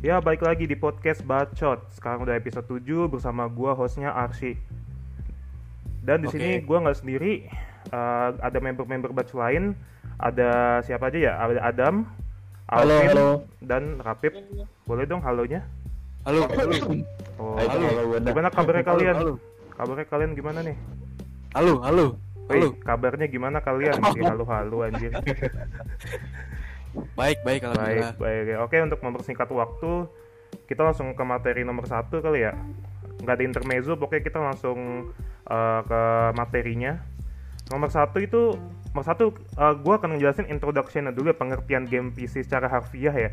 Ya, balik lagi di podcast Bacot. Sekarang udah episode 7 bersama gua hostnya Arsi. Dan di Oke. sini gua nggak sendiri, eh, ada member-member batch lain. Ada siapa aja ya? Ada Adam, Halo, Alvin, halo. dan Rapip. Boleh dong halonya? Halo. Oh, Halo. halo, gimana kabarnya kalian? Halo. Kabarnya kalian gimana nih? Halo, halo. Halo. kabarnya gimana kalian? Di halo-halo anjir. Baik, baik Baik, alhamdulillah. baik. Oke, untuk mempersingkat waktu, kita langsung ke materi nomor satu kali ya. Nggak ada intermezzo, pokoknya kita langsung uh, ke materinya. Nomor satu itu, nomor satu, uh, gue akan ngejelasin introduction dulu ya, pengertian game PC secara harfiah ya.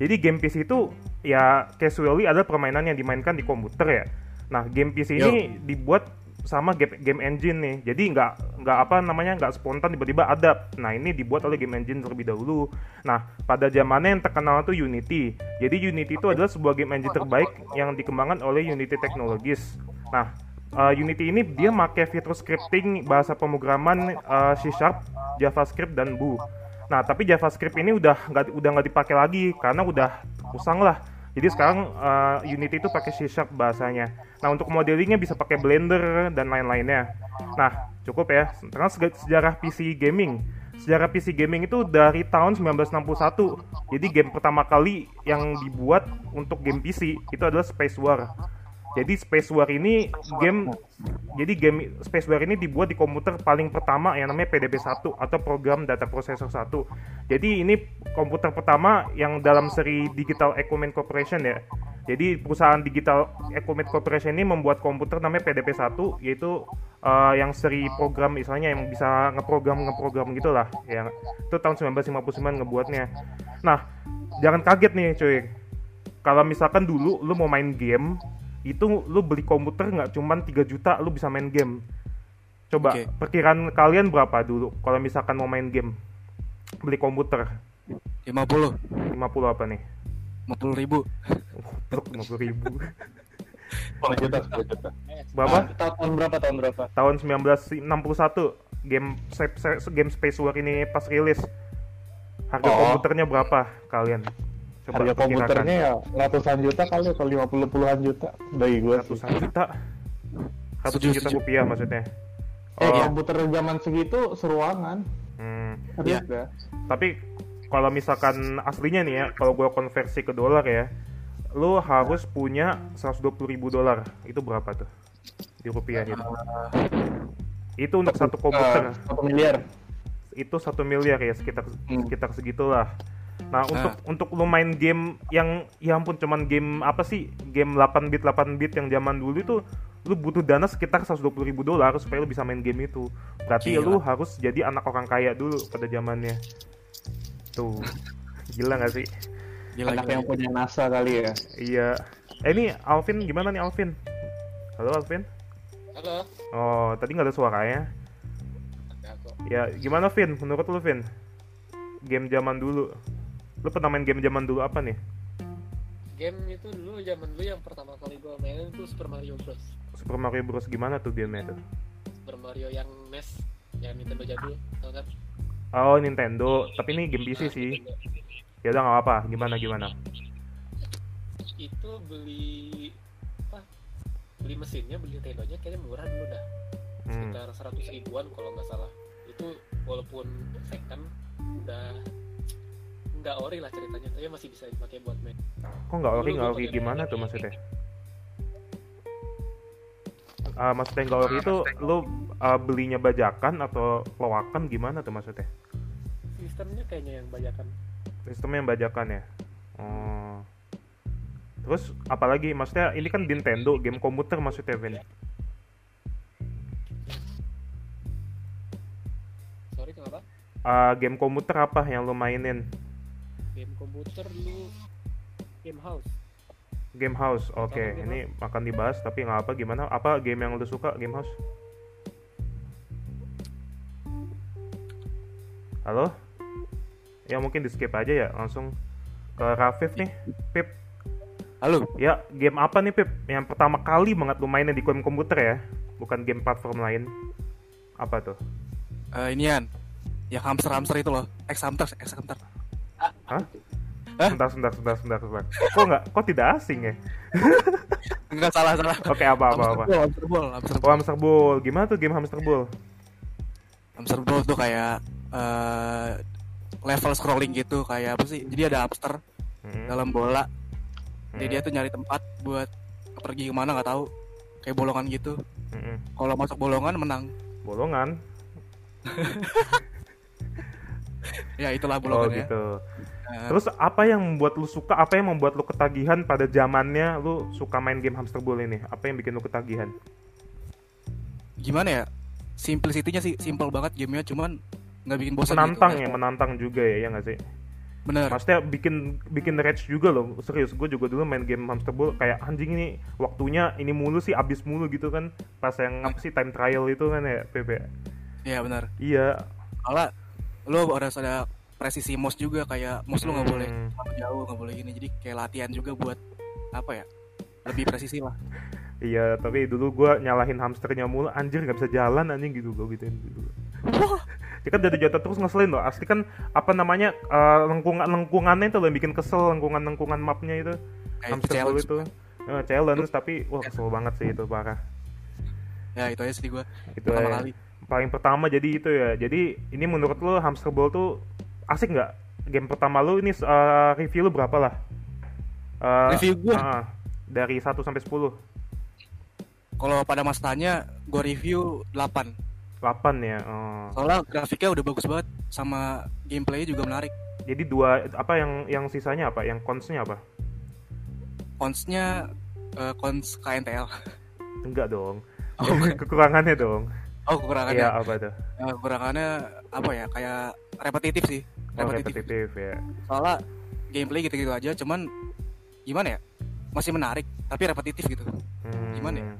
Jadi game PC itu ya casually adalah permainan yang dimainkan di komputer ya. Nah, game PC ini dibuat sama game, game engine nih. Jadi nggak nggak apa namanya nggak spontan tiba-tiba ada. Nah, ini dibuat oleh game engine terlebih dahulu. Nah, pada zamannya yang terkenal itu Unity. Jadi Unity itu adalah sebuah game engine terbaik yang dikembangkan oleh Unity Technologies. Nah, uh, Unity ini dia pakai fitur scripting bahasa pemrograman uh, C Sharp, JavaScript dan Boo. Nah, tapi JavaScript ini udah nggak udah nggak dipakai lagi karena udah usang lah. Jadi sekarang uh, Unity itu pakai C Sharp bahasanya. Nah, untuk modelingnya bisa pakai Blender dan lain-lainnya. Nah, cukup ya. Karena sejarah PC gaming. Sejarah PC gaming itu dari tahun 1961. Jadi game pertama kali yang dibuat untuk game PC itu adalah Space War. Jadi Space War ini game jadi game Space War ini dibuat di komputer paling pertama yang namanya PDP-1 atau program data processor 1. Jadi ini komputer pertama yang dalam seri Digital Equipment Corporation ya. Jadi perusahaan Digital Equipment Corporation ini membuat komputer namanya PDP-1 yaitu eh, yang seri program misalnya yang bisa ngeprogram ngeprogram gitulah yang itu tahun 1959 ngebuatnya. Nah, jangan kaget nih cuy. Kalau misalkan dulu lu mau main game itu lu beli komputer nggak cuman 3 juta lu bisa main game. Coba Oke. perkiraan kalian berapa dulu kalau misalkan mau main game? Beli komputer 50. 50 apa nih? 50 ribu. Blok 50 ribu. 10 juta, 10 juta. Berapa? Ah, tahun berapa? Tahun berapa? Tahun 1961 game game Space War ini pas rilis. Harga Oh. komputernya berapa kalian? Coba Harga komputernya ya ratusan juta kali atau 50 puluhan juta bagi gue sih. ratusan juta. Ratusan juta rupiah maksudnya. Eh, Oh, komputer zaman segitu seruangan. hmm. Iya. ya. Tapi kalau misalkan aslinya nih ya, kalau gue konversi ke dolar ya, lu harus punya 120 ribu dolar. Itu berapa tuh? Di rupiah gitu. Itu untuk satu komputer. Eh, Satu miliar. Itu satu miliar ya, sekitar Hmm. sekitar segitulah. Nah, untuk untuk lu main game yang ya ampun cuman game apa sih? Game 8 bit 8 bit yang zaman dulu itu lu butuh dana sekitar 120 ribu dolar supaya lu bisa main game itu. Berarti Gila. lu harus jadi anak orang kaya dulu pada zamannya. Tuh. Gila gak sih? Gila, Anak gila. yang punya NASA kali ya. Iya. Eh ini Alvin gimana nih Alvin? Halo Alvin? Halo. Oh, tadi nggak ada suaranya. Ada kok. Ya, gimana Vin? Menurut lu Vin? Game zaman dulu. Lu pernah main game zaman dulu apa nih? Game itu dulu zaman dulu yang pertama kali gue mainin itu Super Mario Bros. Super Mario Bros gimana tuh gamenya tuh? Super Mario yang NES, yang Nintendo jadul, tau kan? Oh Nintendo, tapi ini game PC Nah, sih. Ya udah nggak apa, gimana gimana? Itu beli apa? Beli mesinnya, beli Nintendo-nya kayaknya murah dulu dah. Hmm. Sekitar 100 ribuan kalau nggak salah. Itu walaupun second udah nggak ori lah ceritanya, tapi masih bisa dipakai buat main. Kok nggak ori nggak ori gimana tuh maksudnya? Ah, maksudnya nggak ori itu lu ah, belinya bajakan atau loakan gimana tuh maksudnya? Sistemnya kayaknya yang bajakan. Sistemnya yang bajakan ya. Oh. Terus apalagi maksudnya ini kan Nintendo game komputer maksudnya Vin. Sorry kenapa? Ah, game komputer apa yang lu mainin? Game komputer dulu game house. Game House, oke. Game Ini akan dibahas tapi nggak apa gimana? Apa game yang lu suka Game House? Halo? Ya mungkin di skip aja ya, langsung ke Rafif nih. Pip, Halo. ya game apa nih Pip? Yang pertama kali banget lu mainin di game komputer ya? Bukan game platform lain. Apa tuh? Eh, inian. Yang hamster-hamster itu loh. Ex hamster, ex hamster. Hah? Sebentar, sebentar, sebentar, sebentar, sebentar. Kok nggak, kok tidak asing ya? Enggak salah salah. Oke, apa, apa, apa. Hamster ball, hamster ball, hamster Oh, hamster ball. Gimana tuh game hamster ball? Hamster ball tuh kayak eh, level scrolling gitu kayak apa sih? Jadi ada hamster Hmm, dalam bola. Jadi hmm, dia tuh nyari tempat buat pergi ke mana nggak tahu. Kayak bolongan gitu. hmm. Kalau masuk bolongan menang. Bolongan. Ya itulah Oh bolongan ya. gitu. Nah, Terus apa yang membuat lu suka? Apa yang membuat lu ketagihan pada zamannya lu suka main game hamster ball ini? Apa yang bikin lu ketagihan? gimana ya? Simplicity-nya sih simple banget gamenya, cuman nggak bikin bosan menantang gitu. ya, menantang juga ya, ya nggak sih? Bener. Maksudnya bikin bikin rage juga loh. Serius, gue juga dulu main game hamster ball kayak anjing ini waktunya ini mulu sih, abis mulu gitu kan. Pas yang apa sih time trial itu kan ya, PP. Iya benar. Iya. Soalnya lu harus ada presisi mouse juga kayak mouse lu nggak boleh Hmm. terlalu jauh nggak boleh gini jadi kayak latihan juga buat apa ya lebih presisi lah Iya, tapi dulu gua nyalahin hamsternya mulu, anjir nggak bisa jalan anjing gitu gue gituin dulu. Dia kan jadi jatuh terus ngeselin loh. Asli kan apa namanya eh, lengkungan lengkungannya itu loh yang bikin kesel lengkungan lengkungan mapnya itu. kayak hamster challenge itu. Eh, challenge tapi wah kesel banget sih itu parah. ya itu aja sih gua Itu pertama ya. kali Paling pertama jadi itu ya. Jadi ini menurut lo hamster ball tuh asik nggak? Game pertama lo ini eh, review lo berapa lah? Eh, Review gua? ah, dari 1 sampai 10. kalau pada masanya gua review 8 8 ya. Oh. soalnya grafiknya udah bagus banget sama gameplaynya juga menarik Jadi dua apa yang yang sisanya apa? Yang consnya apa? cons-nya eh, cons KNTL Enggak dong. Oh, Kekurangannya dong. oh kekurangannya Iya apa tuh? Kekurangannya apa ya kayak repetitif sih repetitif, repetitif ya. soalnya gameplay gitu-gitu aja cuman gimana ya masih menarik tapi repetitif gitu Hmm. Gimana ya?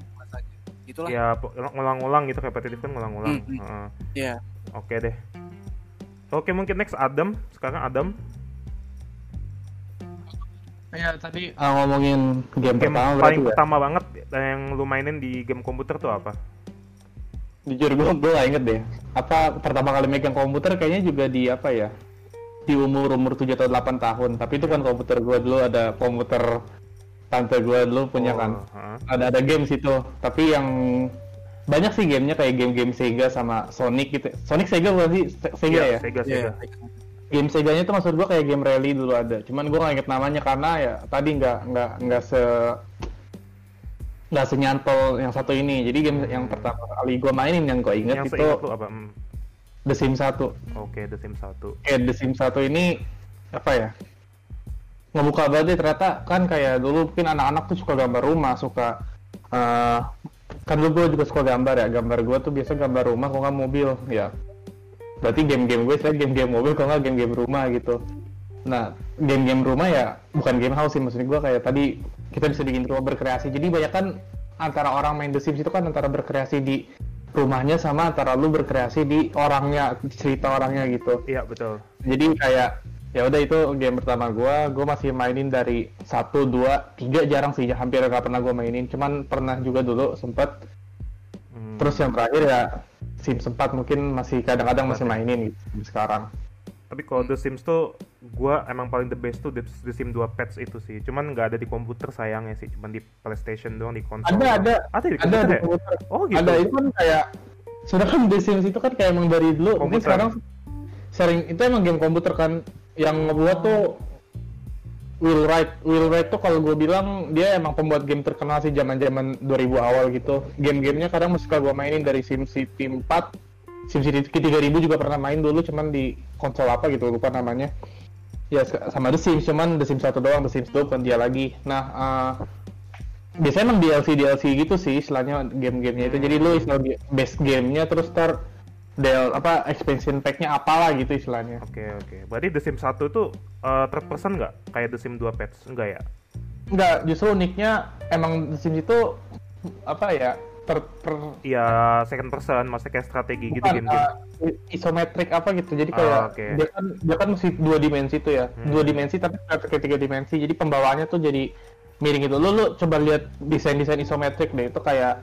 itulah Ya po- ngulang-ngulang gitu repetitif kan ngulang-ngulang. Hmm, hmm. Heeh. Iya. Oke deh. Oke mungkin next Adam. Sekarang Adam. Ya tadi ah, ngomongin game, Game pertama paling ya. pertama banget yang lu mainin di game komputer tuh apa? Jujur gue gue gak inget deh. Apa pertama kali megang komputer kayaknya juga di apa ya? Di umur umur 7 atau 8 tahun. Tapi itu kan komputer gue dulu ada komputer tante gue dulu punya Oh, kan. heeh. Ada ada game situ. Tapi yang banyak sih gamenya kayak game-game Sega sama Sonic gitu. Sonic Sega bukan sih? Se- Sega Iya, ya? Sega Iya. Sega. game Seganya tuh maksud gua kayak game rally dulu ada. Cuman gua nggak inget namanya karena ya tadi nggak nggak nggak se nggak senyantol yang satu ini. Jadi game yang pertama kali gua mainin yang gua inget Yang itu apa? Hmm. The Sims 1. Oke, The Sims 1. Kayak The Sims 1 ini apa ya? Ngebuka banget deh, ternyata kan kayak dulu mungkin anak-anak tuh suka gambar rumah, suka eh, kan dulu gue juga suka gambar ya. Gambar gua tuh biasa gambar rumah, kok nggak mobil ya. Berarti game-game gue saya game-game mobil, kok nggak game-game rumah gitu. Nah, game-game rumah ya bukan game house sih maksud gue kayak tadi kita bisa bikin rumah berkreasi. Jadi banyak kan antara orang main The Sims itu kan antara berkreasi di rumahnya sama antara lu berkreasi di orangnya, cerita orangnya gitu. Iya, betul. Jadi kayak ya udah itu game pertama gua, gua masih mainin dari 1 2 3 jarang sih, hampir nggak pernah gua mainin. Cuman pernah juga dulu sempet Hmm. terus yang terakhir ya Sims 4 mungkin masih kadang-kadang masih mainin gitu sekarang. Tapi kalau The Sims tuh gua emang paling the best tuh The, The Sims 2 Pets itu sih. Cuman nggak ada di komputer sayangnya sih, cuman di PlayStation doang di konsol. Ada ada Ada di ada komputer di ya? komputer. Oh gitu. Ada itu kan kayak sudah kan The Sims itu kan kayak emang dari dulu mungkin Komputer. sekarang sering itu emang game komputer kan yang ngebuat tuh Will Wright Will Wright tuh kalau gue bilang dia emang pembuat game terkenal sih zaman zaman 2000 awal gitu game-gamenya kadang masih suka gue mainin dari SimCity 4 SimCity 3000 juga pernah main dulu cuman di konsol apa gitu lupa namanya ya sama The Sims cuman The Sims 1 doang The Sims 2 bukan dia lagi nah eh, biasanya emang DLC DLC gitu sih istilahnya game-gamenya itu jadi lu install ge- base gamenya terus ntar del apa expansion packnya apalah gitu istilahnya Oke, oke. Berarti The Sims 1 tuh uh, third person nggak? Kayak The Sims 2 Pets? Enggak ya? enggak justru uniknya emang The Sims itu apa ya ter, ter- Iya, second person, maksudnya kayak strategi gitu bukan, game-game. uh, isometrik apa gitu jadi Ah, kayak oke. dia kan dia kan mesti dua dimensi tuh ya Hmm. dua dimensi tapi kayak tiga dimensi jadi pembawaannya tuh jadi miring gitu lu lu coba lihat desain desain isometrik deh itu kayak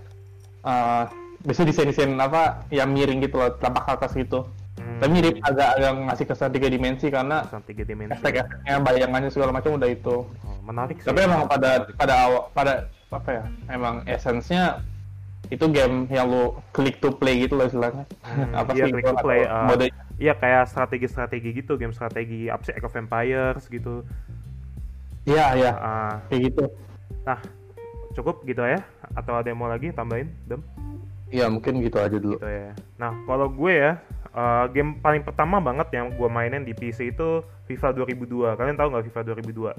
uh, biasanya desain desain apa yang miring gitu loh tampak atas gitu Hmm. Tapi mirip agak agak ngasih kesan tiga dimensi karena Kesan tiga dimensi. efek-efeknya bayangannya segala macam udah itu. Oh, menarik sih. Tapi emang pada pada awal pada apa ya? Emang esensnya itu game yang lu klik to play gitu loh istilahnya. Hmm, apa iya, sih click gua to play, uh, mode Iya kayak strategi-strategi gitu, game strategi apa sih Age of Empires gitu. Iya, iya. Ah, Kayak gitu. nah, cukup gitu ya? Atau ada yang mau lagi tambahin, Dem? Iya, mungkin gitu aja dulu. Gitu ya. Nah, kalau gue ya, uh, game paling pertama banget yang gue mainin di PC itu FIFA 2002. Kalian tahu nggak FIFA 2002?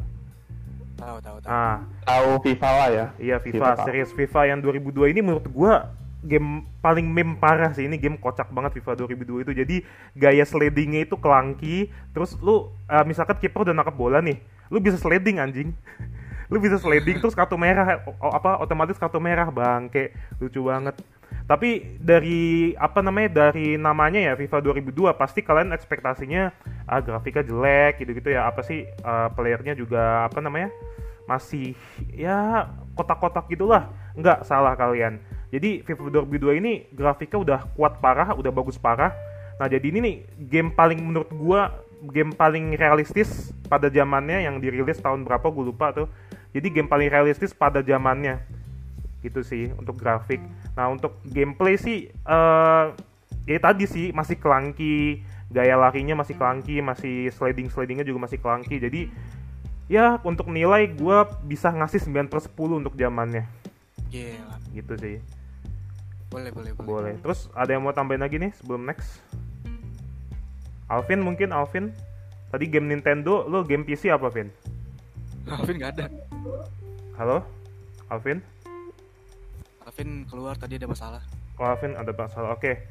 Tahu tahu tahu. Ah, Tahu FIFA lah ya. iya FIFA, FIFA. series FIFA yang 2002 ini menurut gue game paling meme parah sih. Ini game kocak banget FIFA 2002 itu. Jadi gaya slidingnya itu kelangki terus lu uh, misalkan kiper udah nangkep bola nih lu bisa sliding anjing. Lu bisa sliding terus kartu merah apa otomatis kartu merah bangke. Lucu banget tapi dari apa namanya dari namanya ya FIFA 2002 pasti kalian ekspektasinya ah grafiknya jelek gitu-gitu ya. Apa sih uh, playernya juga apa namanya masih ya kotak-kotak gitulah. Nggak salah kalian. Jadi FIFA 2002 ini grafiknya udah kuat parah udah bagus parah. Nah jadi ini nih game paling menurut gua game paling realistis pada zamannya yang dirilis tahun berapa gue lupa tuh. Jadi game paling realistis pada zamannya. Gitu sih untuk grafik nah untuk gameplay sih eh ya tadi sih masih kelangki gaya larinya masih kelangki masih sliding slidingnya juga masih kelangki jadi ya untuk nilai gue bisa ngasih 9 per 10 untuk zamannya. Gila. gitu sih. Boleh boleh boleh. boleh. terus ada yang mau tambahin lagi nih sebelum next? Alvin mungkin Alvin. Tadi game Nintendo lo game PC apa Vin? Alvin nggak ada. halo? Alvin Alvin keluar tadi ada masalah. Oh, Alvin ada masalah. Oke.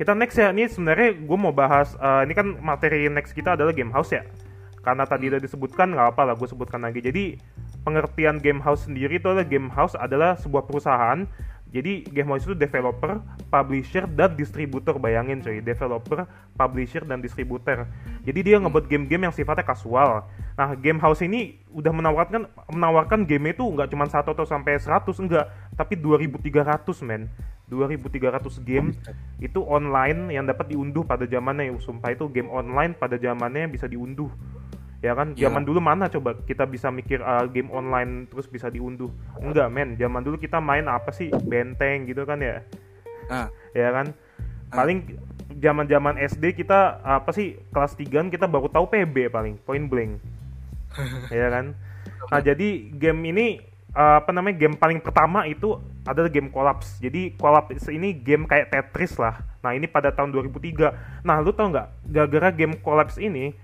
Kita next ya. Ini sebenarnya gue mau bahas eh, ini kan materi next kita adalah game house ya. Karena tadi udah disebutkan nggak apa lah gue sebutkan lagi. Jadi pengertian game house sendiri itu adalah game house adalah sebuah perusahaan. Jadi game house itu developer, publisher dan distributor. Bayangin coy, developer, publisher dan distributor. Jadi dia ngebuat game-game yang sifatnya kasual. Nah, game house ini udah menawarkan menawarkan game itu nggak cuma satu atau sampai 100 enggak, tapi 2300 men. 2300 game itu online yang dapat diunduh pada zamannya sumpah itu game online pada zamannya bisa diunduh ya kan? Iya. zaman dulu mana coba kita bisa mikir uh, game online terus bisa diunduh? Enggak men. Zaman dulu kita main apa sih? Benteng gitu kan ya? Nah, ya kan? Paling zaman zaman SD kita apa sih? Kelas 3 kita baru tahu PB paling point blank. Ya kan? Nah jadi game ini uh, apa namanya game paling pertama itu adalah game Collapse. Jadi Collapse ini game kayak Tetris lah. Nah ini pada tahun 2003 nah lu tau nggak? Gara-gara game Collapse ini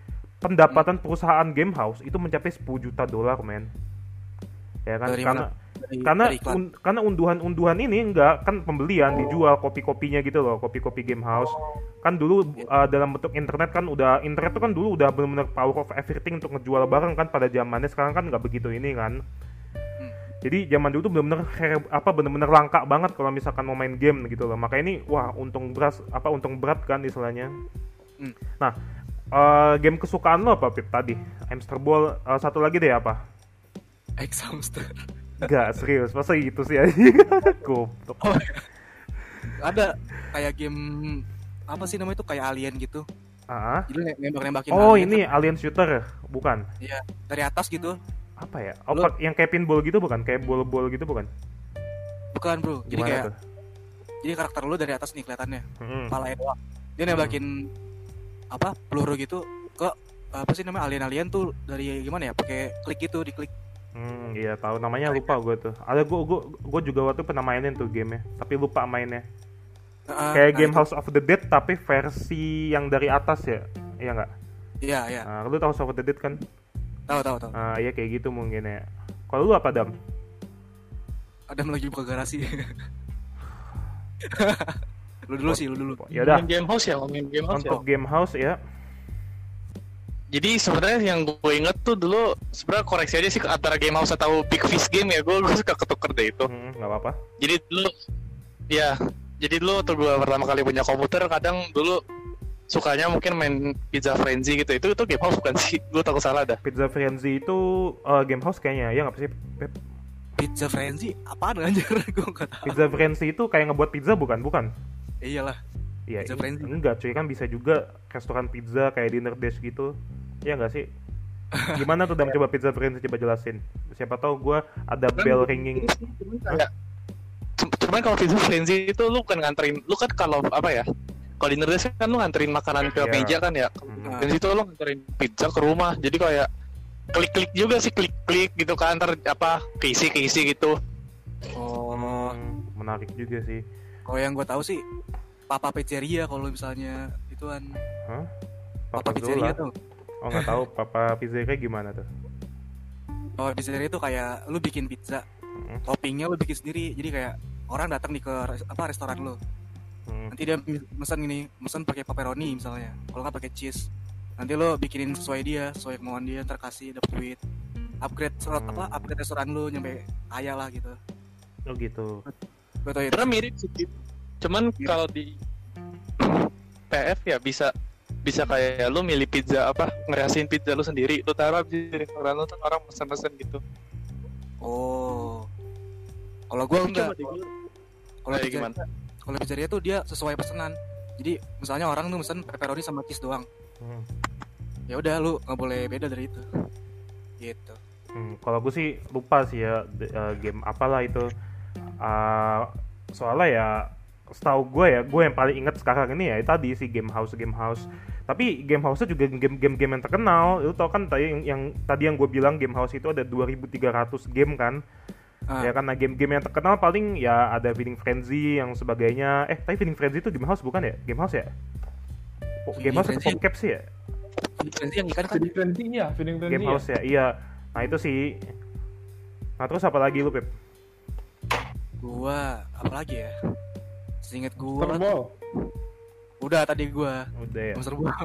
pendapatan perusahaan game house itu mencapai 10 juta dolar men. Ya kan? Dari karena mana? Dari- karena dari un- karena unduhan-unduhan ini enggak kan pembelian dijual kopi-kopinya gitu loh kopi-kopi game house kan dulu uh, dalam bentuk internet kan udah internet tuh kan dulu udah benar-benar power of everything untuk ngejual barang kan pada zamannya. Sekarang kan nggak begitu ini kan. Jadi zaman dulu tuh benar-benar apa benar-benar langka banget kalau misalkan mau main game gitu loh. Makanya ini wah untung beras apa untung berat kan istilahnya. Hmm. nah uh, game kesukaan lo apa Pip tadi hamster ball uh, satu lagi deh apa X Hamster. Gak serius, masa gitu sih Goblok Oh, ada kayak game apa sih namanya itu kayak alien gitu. Ah, Jadi ne- nembak-nembakin Oh alien ini alien shooter, bukan? kan. Iya, dari atas gitu. Apa ya? Oh, yang kayak pinball gitu bukan? Kayak bol-bol gitu bukan? Bukan, Bro. Jadi Gimana kayak tuh? jadi karakter lu dari atas nih kelihatannya. Mm-mm. Kepalanya doang. Dia nembakin apa? Peluru gitu ke apa sih namanya alien-alien tuh dari gimana ya? Pakai klik gitu, diklik. Hmm, iya tahu namanya lupa gue tuh. Ada gue gue gue juga waktu pernah mainin tuh gamenya, tapi lupa mainnya. Nah, Kayak nah, game itu. House of the Dead tapi versi yang dari atas ya, iya nggak? Iya, iya. Nah, lu tahu House of the Dead kan? Tahu, tahu, tahu. Ah, iya kayak gitu mungkin ya. Kalau lu apa dam? Ada lagi buka garasi. lu dulu sih, lu dulu. Ya udah. Game house ya ngomongin game house Untuk ya game house ya, Jadi sebenarnya yang gue inget tuh dulu sebenarnya koreksi aja sih ke antara game house atau big fish game ya gue suka ketuker deh itu. Hmm, nggak apa-apa. Jadi dulu ya jadi dulu waktu gue pertama kali punya komputer kadang dulu sukanya mungkin main Pizza Frenzy gitu itu itu game house bukan sih gue takut salah dah Pizza Frenzy itu uh, game house kayaknya ya nggak sih? Pep? Pizza Frenzy apaan anjir? Gua enggak tahu. Pizza Frenzy itu kayak ngebuat pizza bukan? Bukan. Iyalah. Iya, Pizza Frenzy. enggak cuy kan bisa juga restoran pizza kayak Dinner Dash gitu. Ya enggak sih? Gimana tuh Dam coba pizza frenzy coba jelasin. Siapa tahu gua ada bell ringing. Cuman kayak cum- cuman kalau pizza frenzy itu lu kan nganterin lu kan kalau apa ya kalau di Nerdes kan lu nganterin makanan ke Iya. meja kan ya Mhm. dan situ lu nganterin pizza ke rumah jadi kayak klik-klik juga sih klik-klik gitu kan ntar apa keisi keisi gitu Oh, Hmm, menarik juga sih. Kalau yang gue tahu sih Papa Pizzeria kalau misalnya ituan Hah? Papa, Papa Pizzeria tuh. Oh nggak tahu Papa Pizzeria gimana tuh? Oh, pizzeria itu kayak lu bikin pizza, Hmm. toppingnya lu bikin sendiri. Jadi kayak orang datang nih ke apa restoran lu. Hmm. Nanti dia mesen gini, mesen pakai pepperoni misalnya. Kalau nggak pakai cheese. Nanti lo bikinin sesuai dia, sesuai kemauan dia, ntar kasih dapet duit. Upgrade serot Hmm. apa? Upgrade restoran lu nyampe kaya lah gitu. Oh gitu. Betul itu. Sebenarnya mirip sih gitu. cuman Mirip. kalau di PF ya bisa bisa kayak lu milih pizza apa ngerasain pizza lu sendiri lu taruh di restoran lu tuh orang pesen-pesen gitu Oh. Kalau gua enggak. Kalau Kayak pizzeria, gimana? kalau pizzeria tuh dia sesuai pesanan. Jadi misalnya orang tuh mesen pepperoni sama cheese doang. Hmm. Ya udah lu nggak boleh beda dari itu. Gitu. Hmm, kalau gue sih lupa sih ya eh, game apalah itu. Ah, soalnya ya setahu gue ya, gue yang paling inget sekarang ini ya tadi si game house game house. Tapi game house juga game-game game yang terkenal. Lu tau kan tadi yang, yang tadi yang gue bilang game house itu ada 2300 game kan. Ah, Ya karena game-game yang terkenal paling ya ada Feeding Frenzy yang sebagainya. Eh, tapi Feeding Frenzy itu game house bukan ya? Game house ya? Oh, game house atau Popcap sih ya? Frenzy yang ikan kan Feeding frenzy ya, feeding frenzy. Game house ya, iya. Nah itu sih. Nah terus apa lagi lu Pep? Gua apa lagi ya? Seinget gua Terbol. udah tadi gua Udah ya. hamster ball.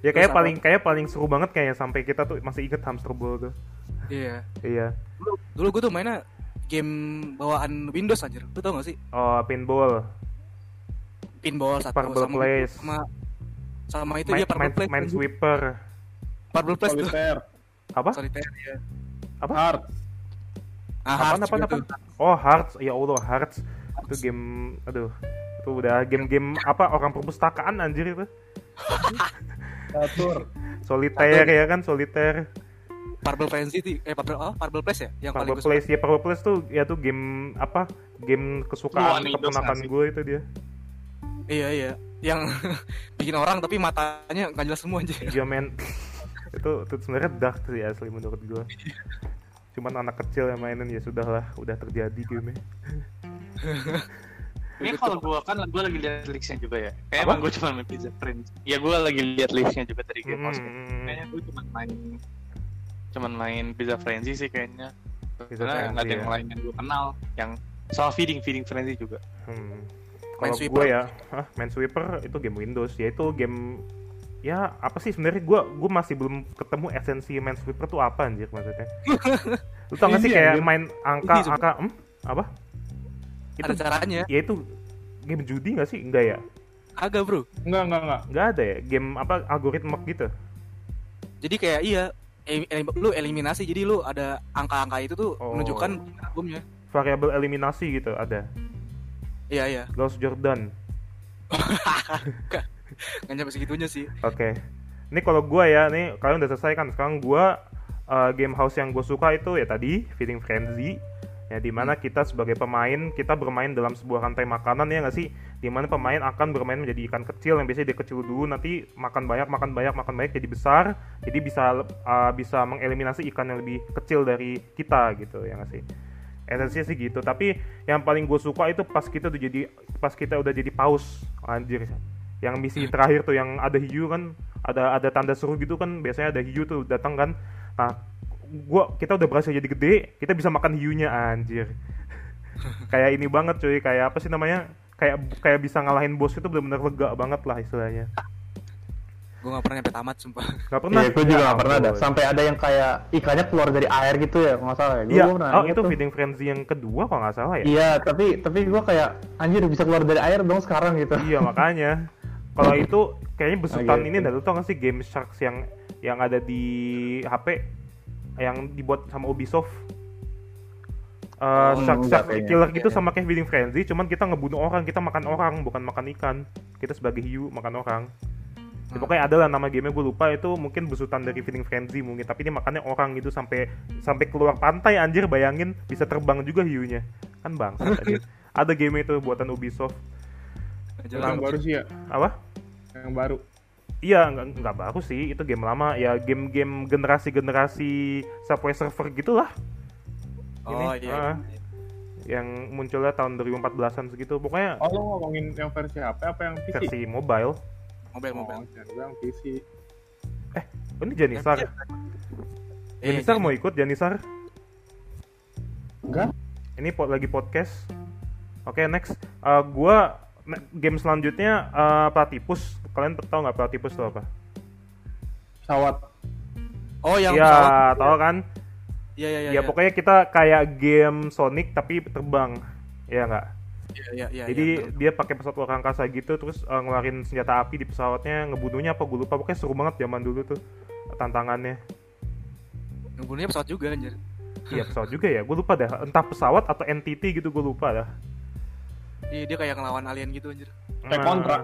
Ya kayak paling kayak paling seru banget kayaknya sampai kita tuh masih inget hamster ball tuh. iya. Iya. Dulu, dulu gua tuh mainnya game bawaan Windows anjir. Lu tau gak sih? Oh pinball. Pinball satu Marble sama Place. sama sama itu Main, dia Marble main, Place. main anjir. sweeper. Marble Place tuh. Solitaire, Apa? Solitaire ya. Apa? Heart. Ah, Apaan, apaan, apaan? Oh Hearts. Ya Allah Hearts. Itu game. Aduh. Itu udah game-game apa orang perpustakaan anjir itu. Catur. Solitaire ya kan, solitaire. Frenzy tuh eh Marble oh, Marble Place ya yang paling gua suka. Place ya Marble Place tuh ya tuh game apa? Game kesukaan keponakan gue itu dia. Iya iya. Yang bikin orang tapi matanya nggak jelas semua anjir. Iya men itu, itu sebenarnya dark sih asli menurut gue cuman anak kecil yang mainin ya sudah lah udah terjadi game Ini kalau gua kan gua lagi lihat listnya juga ya. Kayak emang gua cuma main Pizza Friends. Ya gua lagi lihat listnya juga dari Game. Hmm. Kayaknya gua cuma main cuman main Pizza Frenzy sih kayaknya. Pizza Karena nggak ada Frenzy, yang ya. lain yang gua kenal. Yang soal feeding feeding Frenzy juga. Hmm. Kalau gue ya, hah, Minesweeper itu game Windows, yaitu game ya apa sih sebenarnya gue gue masih belum ketemu esensi Minesweeper tuh apa anjir maksudnya. Lu tau gak sih kayak anjir. main angka Ini, angka hmm? apa? Itu Ada caranya. ya itu game judi gak sih? Enggak ya? Agak, Bro. Enggak, enggak, enggak. Enggak ada ya game apa algoritma gitu. Jadi kayak iya elim- lu eliminasi jadi lu ada angka-angka itu tuh Oh. menunjukkan albumnya. Variabel eliminasi gitu ada. Iya iya. Lost Jordan. Nggak nyampe segitunya sih. Oke. Ini kalau gua ya, nih kalian udah selesai kan. Sekarang gua uh, game house yang gue suka itu ya tadi Feeding Frenzy. Ya di mana kita sebagai pemain kita bermain dalam sebuah rantai makanan ya nggak sih? Di mana pemain akan bermain menjadi ikan kecil yang biasanya dia kecil dulu nanti makan banyak makan banyak makan banyak jadi besar. Jadi bisa uh, bisa mengeliminasi ikan yang lebih kecil dari kita gitu ya nggak sih? Esensinya sih gitu. Tapi yang paling gue suka itu pas kita udah jadi pas kita udah jadi paus anjir yang misi terakhir tuh yang ada hiu kan ada ada tanda seru gitu kan biasanya ada hiu tuh datang kan nah gua kita udah berhasil jadi gede kita bisa makan hiunya anjir kayak ini banget cuy kayak apa sih namanya kayak kayak bisa ngalahin bos itu benar-benar lega banget lah istilahnya Gue nggak pernah nyampe tamat sumpah. nggak pernah Iya, gue juga Ya gak pernah ada. Sampai ada yang kayak ikannya keluar dari air gitu ya, kalau nggak salah ya. Gua- iya gua pernah oh itu tuh. feeding frenzy yang kedua kalau nggak salah ya Iya, tapi tapi gue kayak anjir bisa keluar dari air dong sekarang gitu. iya makanya kalau itu kayaknya besutan ini dah. Lu tau gak sih game sharks yang yang ada di HP yang dibuat sama Ubisoft? Uh, shark, shark kayaknya. killer gitu Iya. sama kayak feeding frenzy cuman kita ngebunuh orang kita makan orang bukan makan ikan. Kita sebagai hiu makan orang. Ya, Hmm. pokoknya ada lah nama gamenya gue lupa. Itu mungkin besutan dari feeding frenzy mungkin tapi dia makannya orang gitu sampai sampai keluar pantai anjir bayangin. Bisa terbang juga hiunya. Kan bang ada game itu buatan Ubisoft. Yang baru sih ya, apa yang baru. Iya, nggak nggak baru sih. Itu game lama. Ya game-game generasi-generasi Subway Surfer gitulah. Oh Ini, iya. ah. Yang munculnya tahun 2014-an segitu. Pokoknya Oh, lo ngomongin yang versi HP apa yang PC? versi mobile. Mobile mobile. Oh, yang yang PC. Oh, ini Janisar. Eh, Janisar mau ikut Janisar? Enggak? Ini po- lagi podcast. Oke, next. Uh, gua game selanjutnya uh, Platypus. Kalian tahu nggak Platypus itu apa? Pesawat. Oh yang Iya, pesawat. tahu kan? Iya iya iya. Ya pokoknya kita kayak game Sonic tapi terbang. Iya nggak? Iya iya iya. Jadi betul. dia pakai pesawat luar angkasa gitu terus uh, ngeluarin senjata api di pesawatnya, ngebunuhnya apa gue lupa. Pokoknya seru banget zaman dulu tuh tantangannya. ngebunuhnya pesawat juga anjir. Iya pesawat juga ya, gue lupa dah. Entah pesawat atau entity gitu gue lupa dah. Dia, dia kayak ngelawan alien gitu anjir. Kayak Nah, kontra.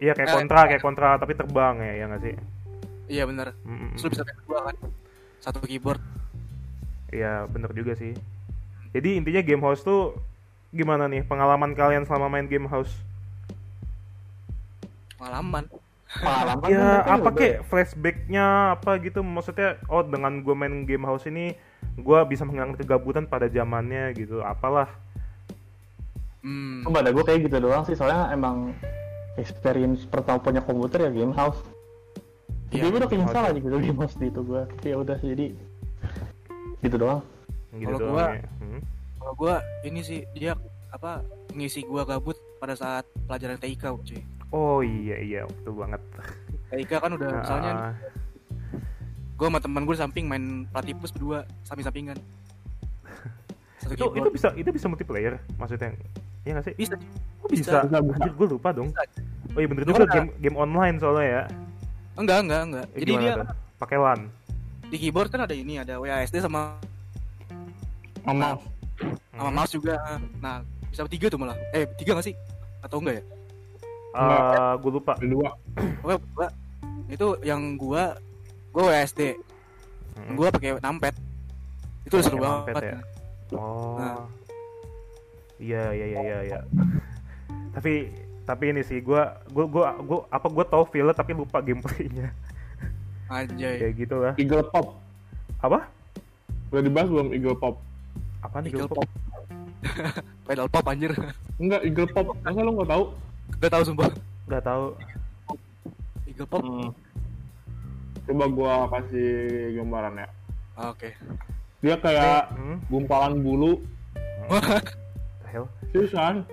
Iya kayak Eh, kontra, kayak kontra tapi terbang ya, ya nggak sih? Iya bener. Mm-mm. Terus lu bisa main dua kan. Satu keyboard. Iya bener juga sih. Jadi intinya game house tuh gimana nih pengalaman kalian selama main game house? Pengalaman. Pengalaman ya kan apa kek flashbacknya apa gitu maksudnya oh dengan gue main game house ini gue bisa menghilangkan kegabutan pada zamannya gitu apalah Hmm. Coba dah gue kayak gitu doang sih soalnya emang experience pertama punya komputer ya game house. Iya, Jadi gue udah aja gitu game house di itu gue. Ya udah jadi gitu doang. gitu Kalau doang gua- ya. Hmm. Kalau gua ini sih dia apa ngisi gua gabut pada saat pelajaran TIK cuy. oh iya iya betul banget TIK kan udah misalnya Ah, gua sama teman gue di samping main platipus berdua samping-sampingan. Satu itu itu keyboard. bisa itu bisa multiplayer maksudnya Iya nggak sih bisa. oh, bisa, Bisa, bisa. anjir gue lupa dong Bisa. oh iya bener juga kan game game online soalnya ya Enggak, enggak, enggak. Eh, Jadi dia pakai LAN di keyboard kan ada ini, ada WASD sama Sama sama Hmm. mouse juga. Nah, bisa tiga tuh malah. Eh, tiga nggak sih? Atau enggak ya? Eh, gue lupa dua. Oke, gua itu yang gua gua WASD. Hmm. Gua pakai numpad. Itu udah seru banget. ya? Oh Nah. iya iya iya iya iya tapi tapi ini sih gue gue gue gue apa gue tau feel tapi lupa gameplaynya Anjay. kayak gitu lah Eagle Pop. apa Udah dibahas belum Eagle Pop? apa nih Eagle Pop? pop. Pedal pop anjir. Enggak, Eagle Pop. Masa lo nggak tahu? Gak tahu sumpah. nggak tahu Eagle pop. Hmm. Coba gua kasih gambaran ya. Oke. Dia kayak hmm? gumpalan bulu. Hell Seriusan,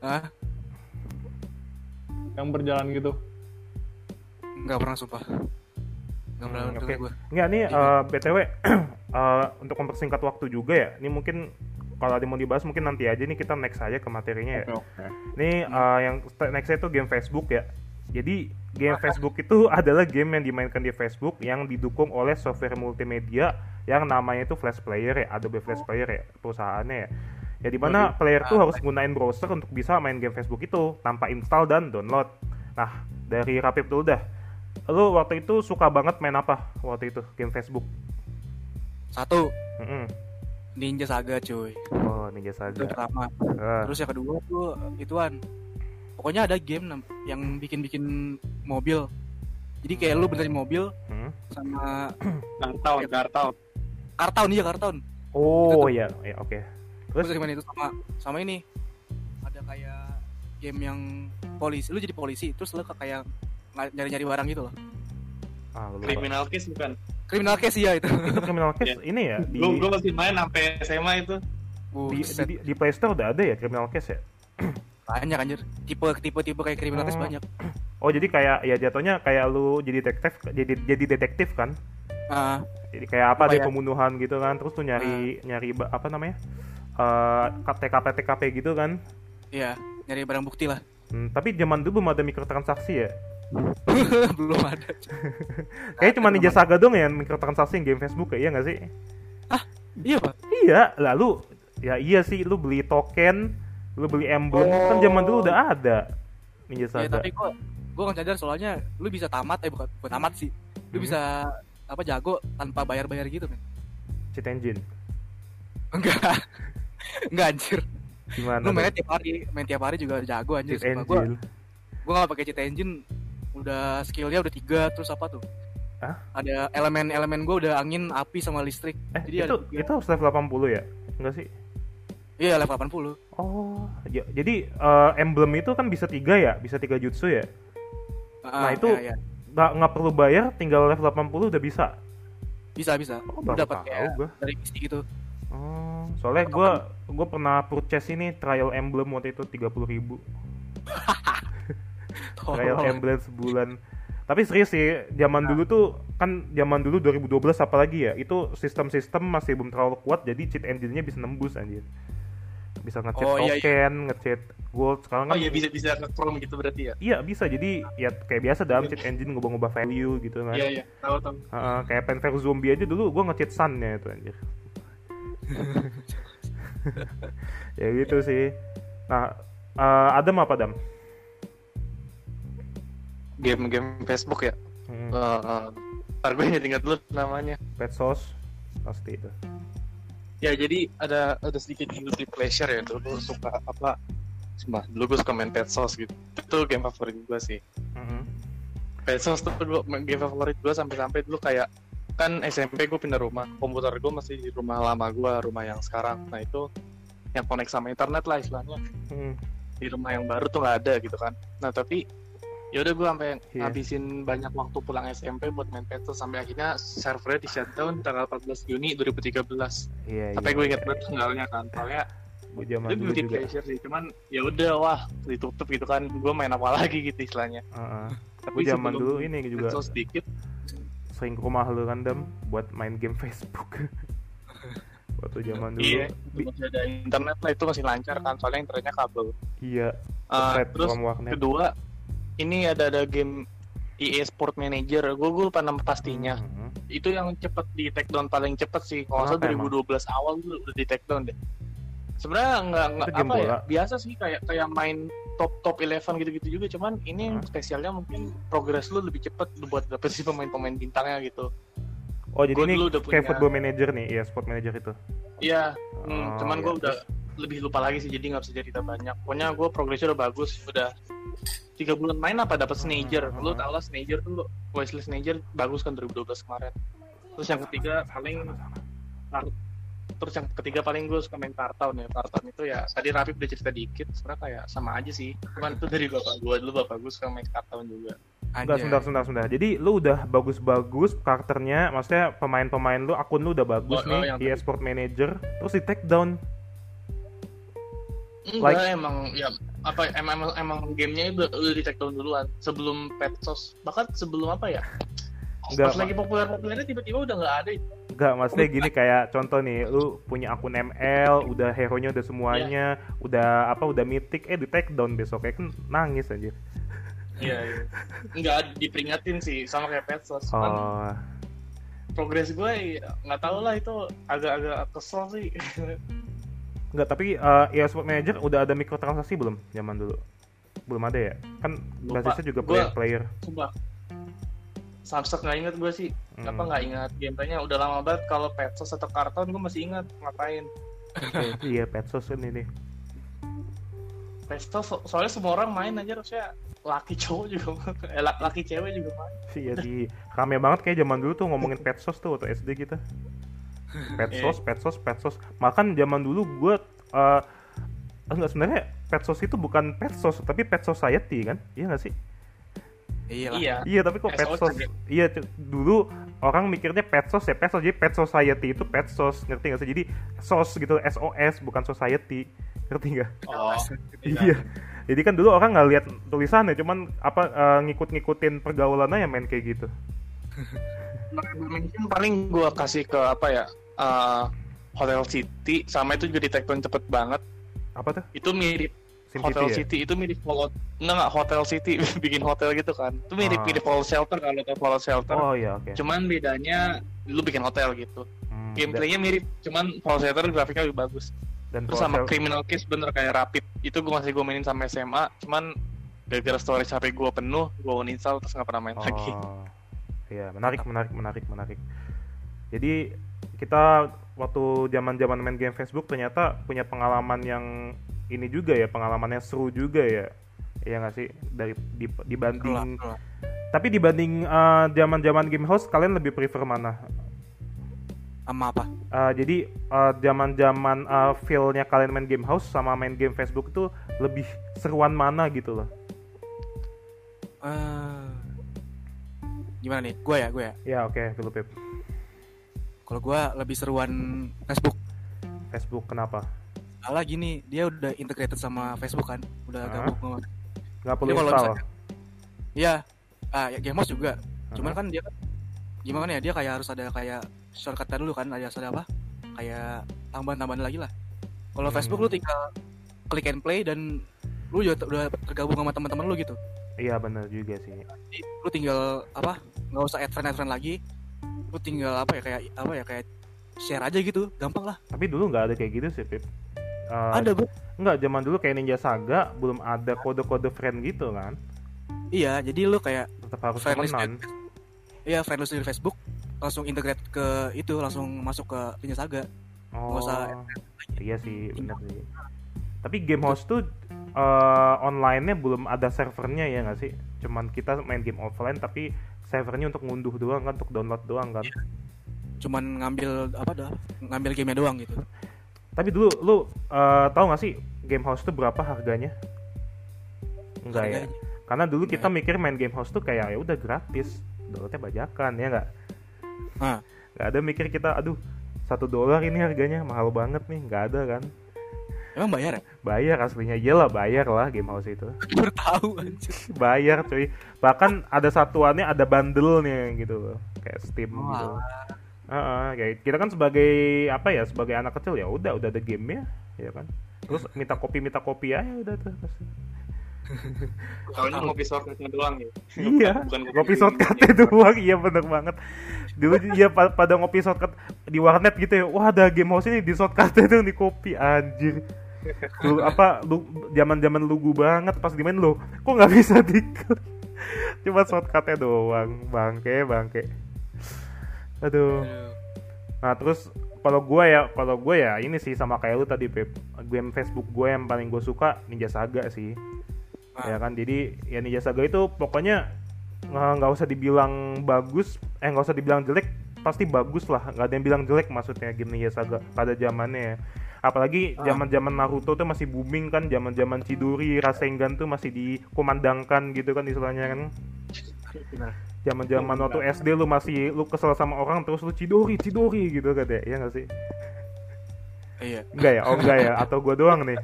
Ah, yang berjalan gitu. enggak pernah sumpah. Enggak pernah Hmm, oke. gua. Nggak nih eh, btw eh, untuk mempersingkat waktu juga ya ini mungkin kalau ada yang mau dibahas mungkin nanti aja nih kita next aja ke materinya ya Oke, oke. Ini uh, yang nextnya itu game Facebook ya. Jadi game Facebook itu adalah game yang dimainkan di Facebook yang didukung oleh software multimedia yang namanya itu Flash Player ya, Adobe Flash Player ya perusahaannya ya. Ya di mana player tuh harus gunain browser untuk bisa main game Facebook itu tanpa install dan download. Nah dari Rapip dulu dah. Lu waktu itu suka banget main apa waktu itu game Facebook? Satu, Mm-mm. Ninja Saga cuy. Oh Ninja Itu Saga. pertama. Ah, Terus yang kedua tuh ituan. Pokoknya ada game nam- yang bikin-bikin mobil. Jadi kayak lu benerin mobil hmm. sama Kartaun, kartaun. karton iya karton. Oh tuh. ya, ya oke. Terus Terus main itu sama sama ini. Ada kayak game yang polisi. Lu jadi polisi terus lu kayak nyari-nyari barang gitu loh. ah. Criminal Case bukan? Kriminal case ya itu. itu criminal case Ya. ini ya di, Gue gue masih main sampai SMA itu. di, di, di Play Store udah ada ya criminal case ya banyak anjir. Tipe tipe tipe kayak kriminal case Oh. banyak. oh jadi kayak ya jatuhnya kayak lu jadi detektif jadi jadi detektif kan Ah, jadi kayak apa ada ya? pembunuhan gitu kan terus tuh nyari nyari ba- apa namanya eh TKP TKP gitu kan iya, nyari barang bukti lah. Hmm, tapi zaman dulu belum ada mikrotransaksi ya Belum ada. Kayaknya cuma Ninja. Saga dong ya mikrotransaksi yang game Facebook ya, iya nggak sih? Iya, Pak. Iya, lalu Ya iya sih, lu beli token, lu beli emblem, kan zaman dulu udah ada Ninja Ya, Saga. tapi gua gua nggak sadar soalnya lu bisa tamat eh bukan bukan tamat sih. Lu Hmm. bisa apa jago tanpa bayar-bayar gitu, men. Cheat engine. Enggak. Enggak anjir. Gimana? Lu mainnya tiap hari, main tiap hari juga jago anjir. Cheat sumpah. Gua engine. gua nggak pakai cheat engine udah skillnya udah tiga terus apa tuh? Hah? Ada elemen-elemen gua udah angin, api sama listrik. Eh, Jadi itu ada itu harus level 80 ya? Enggak sih? Iya, level 80. Oh, ya, jadi eh, emblem itu kan bisa tiga ya, bisa tiga jutsu ya. Ah, Nah, itu- ya, ya. Nggak nggak perlu bayar, tinggal level 80 udah bisa. bisa bisa. Oh, baru dapat tahu kayak gua. dari misi gitu. Oh, soalnya gue gue pernah purchase ini trial emblem waktu itu 30.000 ribu trial emblem sebulan. Tapi serius sih, zaman dulu tuh kan zaman dulu 2012 apalagi ya, itu sistem-sistem masih belum terlalu kuat, jadi cheat engine-nya bisa nembus anjir. Bisa nge-cheat Oh, iya, iya. token, nge-cheat gold. Sekarang Oh kan iya bisa bisa ke Chrome gitu berarti ya? Iya bisa jadi ya kayak biasa dalam cheat engine ngubah-ngubah value gitu kan. Iya iya tahu tahu. Heeh, kayak Pen vs Zombie aja dulu gua nge-cheat sun-nya itu anjir. ya gitu sih. Nah, eh, Adam apa Adam? Game-game Facebook ya. Hmm, Uh, uh, gue inget dulu namanya. Pet Sauce pasti itu. Ya jadi ada ada sedikit guilty pleasure ya dulu suka apa? Sumpah, dulu gue suka main Pet Sauce gitu. Itu game favorit gue sih. Mhm. Pet Sauce tuh dulu game favorit gue sampai-sampai dulu kayak kan SMP gue pindah rumah, komputer gue masih di rumah lama gue, rumah yang sekarang. Nah itu yang connect sama internet lah istilahnya. Hmm, di rumah yang baru tuh nggak ada gitu kan nah tapi ya udah gue sampai Iya. ngabisin banyak waktu pulang SMP buat main Pet Sauce sampai akhirnya servernya di shutdown tanggal 14 Juni 2013 Iya, sampai iya. gue inget banget tanggalnya kan soalnya zaman itu dulu guilty juga. pleasure sih cuman ya udah wah ditutup gitu kan gue main apa lagi gitu istilahnya Heeh. tapi Gua zaman dulu ini juga sedikit sering ke rumah lu kan Dam buat main game Facebook. Waktu zaman dulu. iya masih ada internet lah itu masih lancar kan soalnya internetnya kabel iya, Thread terus kedua ini ada ada game EA Sport Manager gue gue lupa nama pastinya Mhm. itu yang cepet di take down paling cepet sih kalau salah Kenapa 2012 awal tuh udah di take down deh sebenarnya nggak nggak apa ya bola. biasa sih kayak kayak main top top 11 gitu-gitu juga cuman ini Hmm. spesialnya mungkin progres lu lebih cepet lu buat dapet sih pemain-pemain bintangnya gitu Oh jadi Gua ini kayak punya- football manager nih, ya sport manager itu. iya Oh, hmm, cuman iya. gue udah lebih lupa lagi sih jadi nggak bisa cerita banyak pokoknya gue progresnya udah bagus udah tiga bulan main apa dapat Snager Hmm. lu tau lah Snager tuh Wesley Snager bagus kan 2012 kemarin terus yang ketiga paling terus yang ketiga paling gue suka main Tartown ya Tartown itu ya tadi Rapi udah cerita dikit sebenarnya kayak sama aja sih cuman itu dari bapak gue dulu bapak gue suka main Tartown juga Enggak, Anjay. sebentar, sebentar, sebentar. Jadi lu udah bagus-bagus karakternya, maksudnya pemain-pemain lu, akun lu udah bagus Oh, oh, nih, yang di tadi. Sport Manager, terus di take down. Enggak Like- emang ya apa emang emang, gamenya udah udah di take down duluan sebelum Petsos bahkan sebelum apa ya Enggak, pas lagi populer populernya tiba-tiba udah nggak ada Enggak, maksudnya gini kayak contoh nih, lu punya akun ML, udah hero-nya udah semuanya, udah apa udah mythic, eh di take down besoknya kan nangis aja. Iya, iya. Nggak diperingatin sih sama kayak Petsos. Cuman Oh, progres gue ya, nggak tahu lah itu agak-agak kesel sih. enggak, tapi eh ya Sport Manager udah ada mikrotransaksi belum zaman dulu? Belum ada ya? Kan Lupa. basisnya juga Gua- player-player. Sumpah. Samsek nggak inget gue sih. Hmm. Apa nggak ingat gameplaynya udah lama banget. Kalau Petsos atau Karton gue masih ingat ngapain. iya, Petsos kan ini. Petsos so- soalnya semua orang main aja harusnya laki cowok juga eh, la- laki cewek juga main. Iya di rame banget kayak zaman dulu tuh ngomongin petsos tuh waktu SD kita. Petsos, petsos, petsos. Makan zaman dulu gue eh enggak sebenarnya petsos itu bukan petsos tapi pet society kan? Iya nggak sih? Iya lah. Iya. Iya tapi kok SOS petsos? juga. Iya dulu orang mikirnya petsos ya petsos jadi pet society itu petsos ngerti nggak sih? Jadi sos gitu SOS bukan society ngerti nggak? Oh. Iya. Jadi kan dulu orang nggak lihat tulisannya, cuman apa eh, ngikut-ngikutin pergaulannya yang main kayak gitu. Mungkin paling gue kasih ke apa ya? eh, Hotel City sama itu juga di cepet banget. Apa tuh? Itu mirip Sim Hotel City ya? City itu mirip Fallout enggak enggak Hotel City bikin hotel gitu kan itu mirip Ah. mirip Fallout Shelter kalau tau Fallout Shelter Oh iya oke. cuman bedanya lu bikin hotel gitu Hmm, gameplaynya mirip cuman Fallout Shelter grafiknya lebih bagus Dan Terus sama sel- Criminal Case bener kayak Rapid. Itu gue masih gue mainin sampai SMA, cuman gara-gara storage HP gue penuh, gue uninstall terus nggak pernah main lagi. Iya menarik, menarik, menarik, menarik. Jadi kita waktu zaman-zaman main game Facebook ternyata punya pengalaman yang ini juga ya, pengalaman yang seru juga ya. Iya nggak sih dari di- dibanding tapi dibanding eh, zaman-zaman game house kalian lebih prefer mana? sama apa Eh, jadi eh, zaman-zaman eh, feel-nya kalian main game house sama main game Facebook itu lebih seruan mana gitu loh. Eh, gimana nih gue ya gue ya Ya oke, Philip Pip. kalau gue lebih seruan Facebook Facebook kenapa? Alah gini dia udah integrated sama Facebook kan udah Hah? gabung sama Nggak perlu kalau install. misalnya- Iya, ah ya House juga. Cuman Hah? kan dia kan gimana ya dia kayak harus ada kayak shortcutnya dulu kan, ada ada apa? Kayak tambahan-tambahan lagi lah. Kalau Hmm. Facebook lu tinggal klik and play dan lu juga udah tergabung sama teman-teman lu gitu. Iya benar juga sih. Jadi lu tinggal apa? Nggak usah add friend add friend lagi. Lu tinggal apa ya kayak apa ya kayak share aja gitu, gampang lah. Tapi dulu nggak ada kayak gitu sih, Pip. Eh, ada bro. Nggak, zaman dulu kayak Ninja Saga belum ada kode-kode friend gitu kan. Iya, jadi lu kayak Tetap harus temenan. Iya, friend list di Facebook langsung integrate ke itu langsung masuk ke Ninja Saga. Oh, Nggak usah iya sih, benar sih. Tapi game host tuh eh, online-nya belum ada servernya ya nggak sih? Cuman kita main game offline tapi servernya untuk ngunduh doang kan, untuk download doang kan. cuman ngambil apa dah ngambil gamenya doang gitu Tapi dulu lu eh, tahu nggak sih game house tuh berapa harganya? Enggak ya. Karena dulu kita Enggak. mikir main game house tuh kayak ya udah gratis, downloadnya bajakan ya nggak? Ah. Nggak ada mikir kita, aduh satu dolar ini harganya mahal banget nih, nggak ada kan? Emang bayar ya Bayar aslinya, iyalah bayar lah game house itu, baru tahu anjir bayar cuy. Bahkan ada satuannya ada bundle-nya gitu loh, kayak Steam Oh, gitu. Heeh, kayak kita kan sebagai apa ya, sebagai anak kecil ya udah udah ada gamenya, ya kan? Terus minta kopi minta kopi aja udah tuh. Soalnya ngopi shortcutnya doang ya. Iya, Bukan ngopi shortcutnya doang, iya bener banget. Dulu iya pa- pada ngopi shortcut di warnet gitu ya, wah ada game house ini di shortcutnya tuh di kopi anjir. Dulu apa lu zaman-zaman lugu banget pas dimain lo, kok nggak bisa di Cuma shortcutnya doang, bangke bangke. Aduh. Nah terus kalau gue ya, kalau gue ya ini sih sama kayak lu tadi Pep. Game Facebook gue yang paling gue suka Ninja Saga sih. Ah. Ya kan, jadi ya Ninja Saga itu pokoknya nggak nggak usah dibilang bagus, eh nggak usah dibilang jelek, pasti bagus lah. Nggak ada yang bilang jelek maksudnya game Ninja Saga pada zamannya. ya. Apalagi Ah. zaman-zaman Naruto tuh masih booming kan, zaman-zaman Chidori, Rasengan tuh masih dikumandangkan gitu kan istilahnya kan zaman-zaman waktu SD lu masih lu kesel sama orang terus lu cidori cidori gitu kan ya, ya nggak sih? iya Enggak ya? Oh enggak ya? Atau gua doang nih?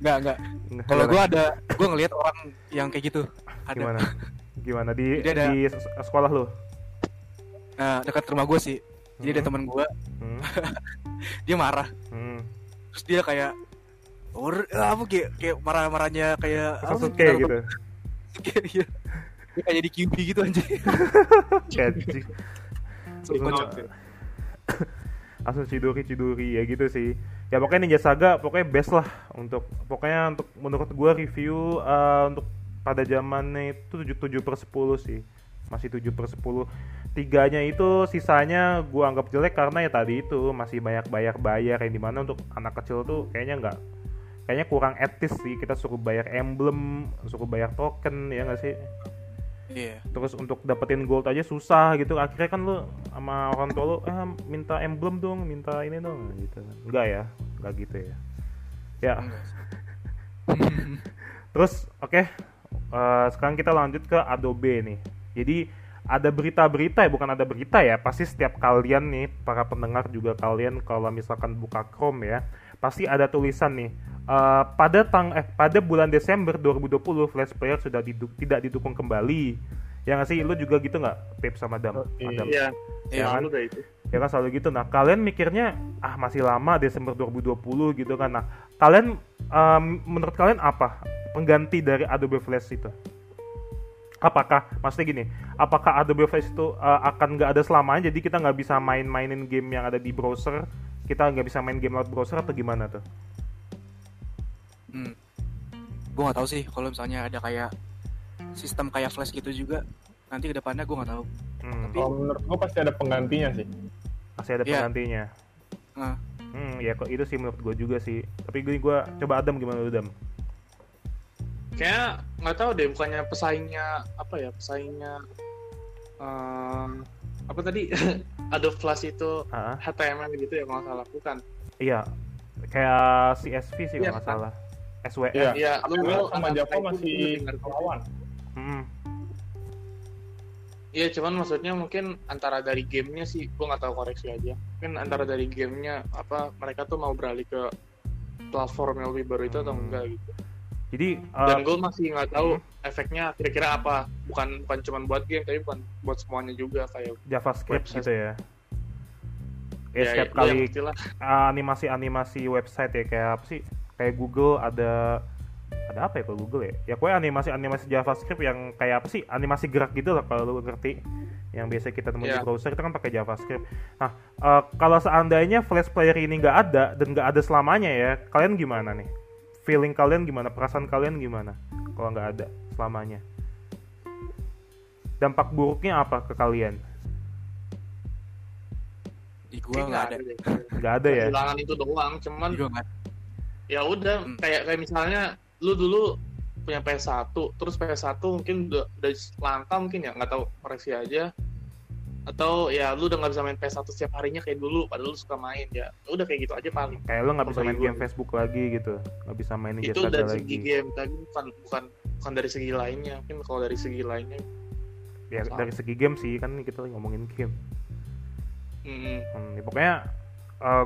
nggak nggak Enggak. kalau gua ada gua ngelihat orang yang kayak gitu ada gimana? Gimana di ada- di sekolah lu? nah, dekat rumah gua sih jadi ada Hmm. teman gua Hmm, dia marah hmm. terus dia kayak or apa kayak kayak marah-marahnya kayak apa, gitu. Iya dia kayak jadi QB gitu Anjing. Sih. Langsung cidori cidori ya gitu sih. Ya pokoknya Ninja Saga pokoknya best lah untuk pokoknya untuk menurut gua review eh, untuk pada zamannya itu 7 per 10 sih. Masih 7 per 10 Tiganya itu sisanya gua anggap jelek karena ya tadi itu masih banyak bayar-bayar yang di mana untuk anak kecil tuh kayaknya nggak kayaknya kurang etis sih. Kita suruh bayar emblem suruh bayar token ya nggak sih? Iya. Terus untuk dapetin gold aja susah gitu. Akhirnya kan lu sama orang tua lu eh minta emblem dong minta ini dong. Gitu. Enggak ya? Enggak gitu ya? Ya. Terus oke eh, sekarang kita lanjut ke Adobe nih. Jadi ada berita-berita ya bukan ada berita ya pasti setiap kalian nih para pendengar juga kalian kalau misalkan buka Chrome ya pasti ada tulisan nih eh, pada tang eh pada bulan Desember 2020 Flash Player sudah didu- tidak didukung kembali ya nggak sih lu juga gitu nggak Pep sama Dam Adam? Iya. Ya kan? Selalu kayak itu. ya kan selalu gitu nah kalian mikirnya ah masih lama Desember 2020 gitu kan nah kalian em, menurut kalian apa pengganti dari Adobe Flash itu apakah maksudnya gini apakah Adobe Flash itu eh, akan nggak ada selamanya jadi kita nggak bisa main-mainin game yang ada di browser kita nggak bisa main game lewat browser atau gimana tuh? Hmm. Gue nggak tahu sih kalau misalnya ada kayak sistem kayak flash gitu juga. Nanti ke depannya gue nggak tahu. Hmm, Tapi- Kalau menurut gua pasti ada penggantinya sih. masih ada Iya. penggantinya. Nah, Hmm, ya kok itu sih menurut gue juga sih. Tapi gue gua coba Adam gimana lu Adam? Kayaknya nggak tahu deh, bukannya pesaingnya apa ya? Pesaingnya em, apa tadi? Adobe Flash itu Ah, HTML gitu ya kalau salah, bukan? iya. Kayak CSV sih Iya, kalau nggak kan? salah. SWF. Iya. Iya, lu lu sama Java masih gitu. lawan. Hmm. Iya, cuman maksudnya mungkin antara dari gamenya sih, gua nggak tahu koreksi aja. Mungkin antara dari gamenya apa mereka tuh mau beralih ke platform yang lebih baru itu atau Hmm. enggak gitu. Jadi Dan uh, gue masih nggak tahu Hmm. efeknya kira-kira apa. Bukan bukan cuma buat game, tapi bukan buat semuanya juga kayak JavaScript website. gitu ya. Ya, ya, setiap ya, kali pastilah. uh, animasi-animasi website ya kayak apa sih? Kayak Google ada ada apa ya kalau Google ya? Ya pokoknya animasi-animasi JavaScript yang kayak apa sih? Animasi gerak gitu lah kalau lu ngerti. Yang biasa kita temuin di Iya. browser itu kan pakai JavaScript. Nah, uh, kalau seandainya Flash Player ini nggak ada dan nggak ada selamanya ya, kalian gimana nih? Feeling kalian gimana? Perasaan kalian gimana? Kalau nggak ada selamanya? Dampak buruknya apa ke kalian? di Kayak nggak ada. Nggak ada ya? Kehilangan itu doang, cuman gua ya udah Hmm. kayak kayak misalnya lu dulu punya PS1 terus PS1 mungkin udah, udah langka mungkin ya nggak tahu koreksi aja atau ya lu udah nggak bisa main PS1 setiap harinya kayak dulu padahal lu suka main ya. Udah kayak gitu aja paling. Kayak lo nggak bisa main game Facebook lagi gitu, nggak bisa main itu dari lagi. segi game tapi bukan bukan bukan dari segi lainnya. Mungkin kalau dari segi lainnya Ya dari segi game sih kan kita lagi ngomongin game. mm, Hmm, ya pokoknya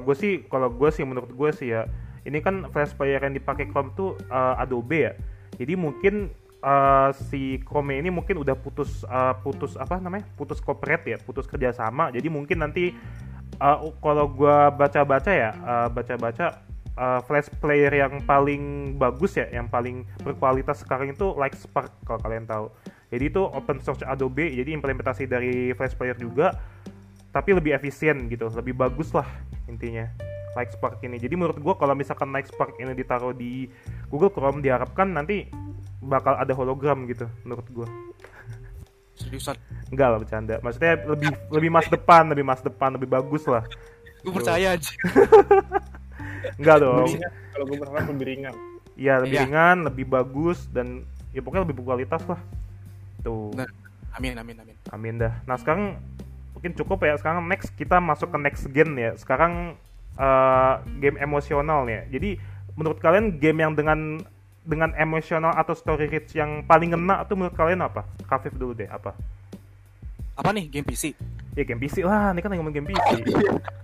gue sih kalau gue sih menurut gue sih ya ini kan flash player yang dipakai Chrome tuh eh, Adobe ya. Jadi mungkin eh, si Chrome ini mungkin udah putus eh, putus apa namanya putus cooperate ya putus kerjasama. Jadi mungkin nanti eh, kalau gue baca-baca ya baca-baca eh, flash player yang paling bagus ya yang paling berkualitas sekarang itu like Spark kalau kalian tahu. Jadi itu open source Adobe jadi implementasi dari flash player juga tapi lebih efisien gitu, lebih bagus lah intinya. Like Spark ini. Jadi menurut gua kalau misalkan Like Spark ini ditaruh di Google Chrome diharapkan nanti bakal ada hologram gitu menurut gua. Seriusan. Enggak lah bercanda. Maksudnya lebih lebih mas depan, lebih mas depan, lebih bagus lah. Gue percaya aja. Enggak dong. Kalau gue berharap lebih ringan. Iya, lebih Iya. ringan, lebih bagus dan ya pokoknya lebih berkualitas lah. Tuh. Benar. Amin amin amin. Amin dah. Nah sekarang mungkin cukup ya. Sekarang next kita masuk ke next gen ya. Sekarang eh, game emosional ya. Jadi menurut kalian game yang dengan dengan emosional atau story rich yang paling ngena tuh menurut kalian apa? Kafif dulu deh apa? Apa nih game PC? Ya game PC lah. Ini kan yang ngomong game PC.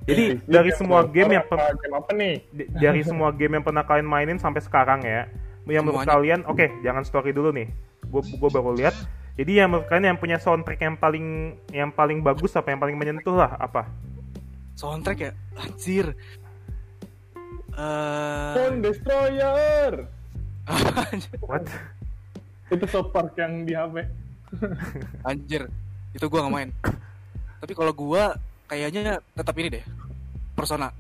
Jadi Ini dari game semua game yang apa, game apa nih? dari semua game yang pernah kalian mainin sampai sekarang ya yang menurut Semuanya. kalian oke jangan story dulu nih gue gue baru lihat jadi yang menurut kalian yang punya soundtrack yang paling yang paling bagus apa yang paling menyentuh lah apa Soundtrack ya? Anjir. Eh, Phone Destroyer. what Itu South Park yang di HP. anjir. Itu gua nggak main. Tapi kalau gua kayaknya tetap ini deh. Persona.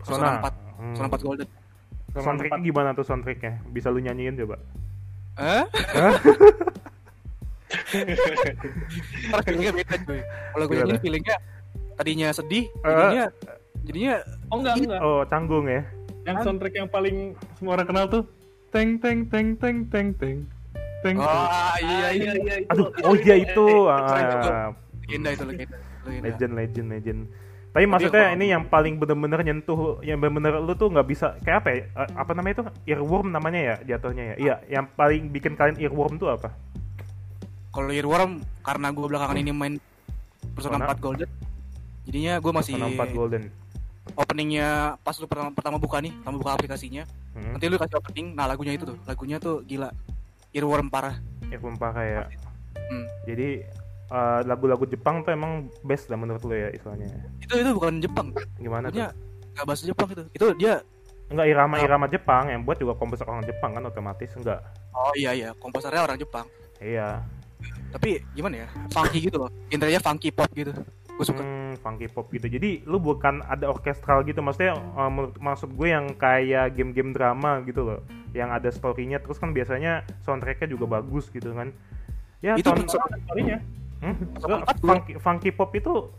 Persona 4. Hmm. Persona 4 Golden. soundtracknya gimana tuh soundtracknya bisa lu nyanyiin coba Eh? Feelingnya beda cuy. Kalau gue ini feelingnya tadinya sedih, Eh. jadinya jadinya Oh enggak, enggak. oh canggung ya Yang soundtrack yang paling semua orang kenal tuh Teng teng teng teng teng teng Teng Oh iya iya iya. aduh oh iya itu keren juga. ah, Legenda itu legenda. legend legend legend tapi maksudnya ini yang paling bener-bener nyentuh yang bener-bener lu tuh nggak bisa kayak apa ya eh, apa namanya itu earworm namanya ya jatuhnya ya iya yang paling bikin kalian earworm tuh apa Kalau Earworm karena gue belakangan ini main Persona. 4 Golden. Jadinya gue masih Persona 4 Golden openingnya pas lu pertama, pertama buka nih, pertama buka aplikasinya. hmm. Nanti lu kasih opening, nah lagunya itu tuh, lagunya tuh gila. Earworm parah. earworm pakai ya Hmm. jadi eh, lagu-lagu Jepang tuh emang best lah menurut lu ya istilahnya Itu itu bukan Jepang. gimana tuh Lagunya nggak bahasa Jepang itu. Itu dia enggak irama-irama Jepang yang buat juga komposer orang Jepang kan otomatis enggak oh iya iya, komposernya orang Jepang. iya Tapi gimana ya? Funky gitu loh. Intinya funky pop gitu. Gue suka Hmm, funky pop gitu. Jadi lu bukan ada orkestral gitu, maksudnya uh, menurut- maksud gue yang kayak game-game drama gitu loh, yang ada story-nya. Terus kan biasanya soundtrack-nya juga bagus gitu kan. Ya, itu sound- Story-nya. Hmm? Funky, funky pop itu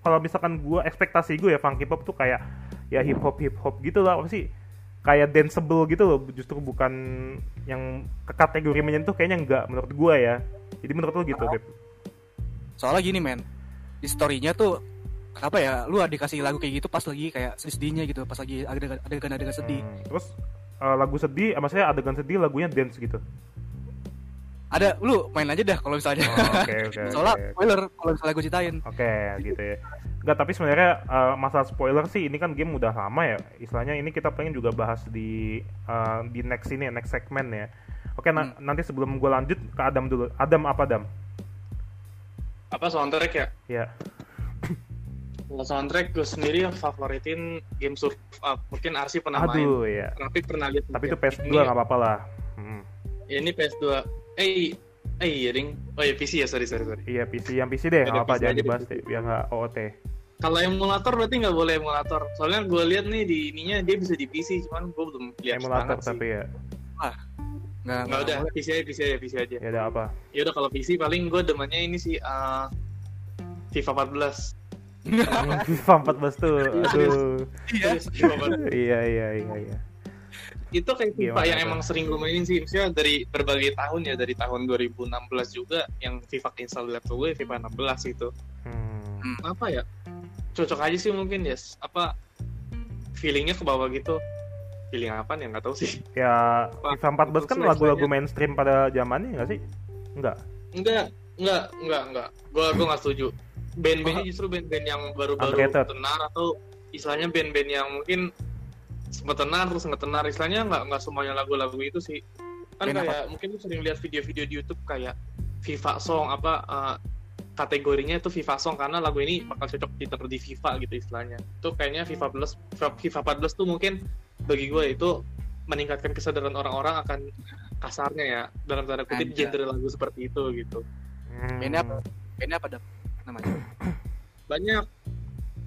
kalau misalkan gua ekspektasi gue ya funky pop tuh kayak ya hip hop hip hop gitu lah apa sih kayak danceable gitu loh justru bukan yang ke kategori menyentuh kayaknya enggak menurut gua ya jadi menurut lu gitu Beb soalnya gini men di storynya tuh apa ya lu dikasih lagu kayak gitu pas lagi kayak sedih-sedihnya gitu pas lagi adegan adegan adegan sedih Hmm, terus eh, lagu sedih sama saya adegan sedih lagunya dance gitu ada lu main aja dah kalau misalnya Oh, oke oke soalnya oke. spoiler kalau misalnya gue ceritain Oke, gitu ya. Enggak, tapi sebenarnya eh, masalah spoiler sih ini kan game udah lama ya. Istilahnya ini kita pengen juga bahas di eh, di next ini, next segmen ya. Oke, na- nanti sebelum gue lanjut ke Adam dulu. Adam apa Adam? Apa soundtrack ya? Ya. Kalau soundtrack gue sendiri yang favoritin game surf up. Mungkin Arsi pernah main. Aduh ya. Tapi pernah lihat. Tapi itu mungkin. PS2 Ini- nggak apa-apa lah. Hmm. Ya, ini PS2. Eh, eh iya ding. Oh ya PC ya, sorry sorry sorry. Iya PC, yang PC deh Ada nggak apa jangan aja dibahas deh. biar nggak OOT. Kalau emulator berarti nggak boleh emulator. Soalnya gue lihat nih di ininya dia bisa di PC, cuman gue belum lihat Emulator banget sih. tapi ya. Nggak Nggak udah, PC aja, PC aja, PC aja. Ya ada apa? Ya udah kalau PC paling gue demennya ini sih eh, FIFA 14. FIFA 14 tuh. Aduh. iya Serius, FIFA 14. Iya iya iya iya. itu kayak FIFA Gimana yang tuh? emang sering gue mainin sih maksudnya dari berbagai tahun ya dari tahun 2016 juga yang FIFA install di laptop gue FIFA 16 itu Hmm. apa ya cocok aja sih mungkin ya apa feelingnya ke bawah gitu feeling apa nih? Nggak tahu sih. Ya FIFA 14 kan lagu-lagu mainstream pada zamannya nggak sih? Enggak. enggak enggak enggak enggak gue gue nggak setuju. Band-bandnya justru band-band yang baru-baru tenar atau istilahnya band-band yang mungkin sempat tenar terus nggak tenar. Istilahnya nggak nggak semuanya lagu-lagu itu sih. Kan Band apa? kayak mungkin lu sering lihat video-video di YouTube kayak FIFA song apa eh, kategorinya itu FIFA song karena lagu ini bakal cocok ditaruh di FIFA gitu istilahnya. Itu kayaknya FIFA plus FIFA 14 tuh mungkin bagi gue itu meningkatkan kesadaran orang-orang akan kasarnya ya dalam tanda kutip Anjay. genre lagu seperti itu gitu Hmm. Ini apa? ini apa namanya banyak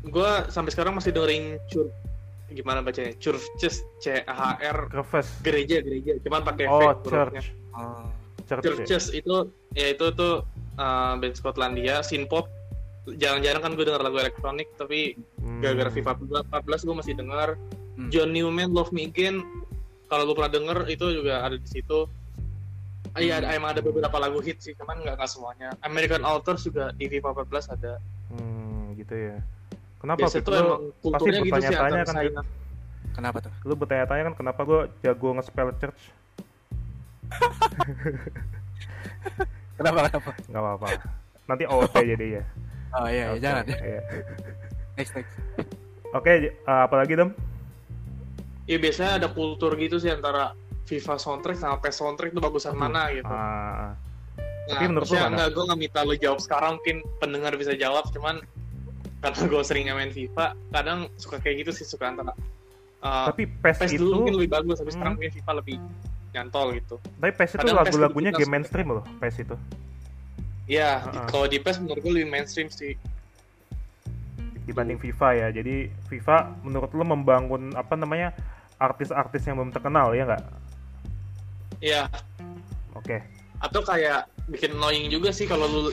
gue sampai sekarang masih dengerin cur gimana bacanya churches C H R gereja gereja cuman pakai V Oh, hurufnya. church. oh. Church. ya? churches itu ya itu tuh uh, band Skotlandia synthpop jarang-jarang kan gue denger lagu elektronik tapi Hmm. gara-gara FIFA 14 gue masih denger Hmm. John Newman Love Me Again kalau lu pernah denger itu juga ada di situ Ah, Iya, ada, emang ada beberapa lagu hit sih, cuman nggak nggak semuanya. American Authors juga di FIFA 14 ada. Hmm, gitu ya. Kenapa Biasa Lu emang kulturnya gitu sih bertanya-tanya kan, kenapa tuh lu bertanya-tanya kan kenapa gue jago nge-spell church? kenapa kenapa Nggak apa-apa. Nanti OOT jadi ya. oh iya, iya Oke, jangan iya. next next Oke, j- uh, apa lagi Iya biasanya ada kultur gitu sih antara FIFA soundtrack sama PES soundtrack itu bagusan mana gitu. Ah, Nah, tapi menurut enggak, gue nggak minta lo jawab sekarang, mungkin pendengar bisa jawab, cuman karena gue sering main FIFA, kadang suka kayak gitu sih, suka antara uh, tapi PES PES itu, dulu mungkin lebih bagus, tapi Hmm. sekarang mungkin FIFA lebih nyantol gitu. tapi PES itu lagu-lagunya game mainstream loh, PES itu. Iya, di- Uh-uh. kalau di PES menurut gue lebih mainstream sih. dibanding FIFA ya. Jadi FIFA menurut lu membangun apa namanya artis-artis yang belum terkenal ya nggak? Iya, Oke. atau kayak bikin annoying juga sih kalau lu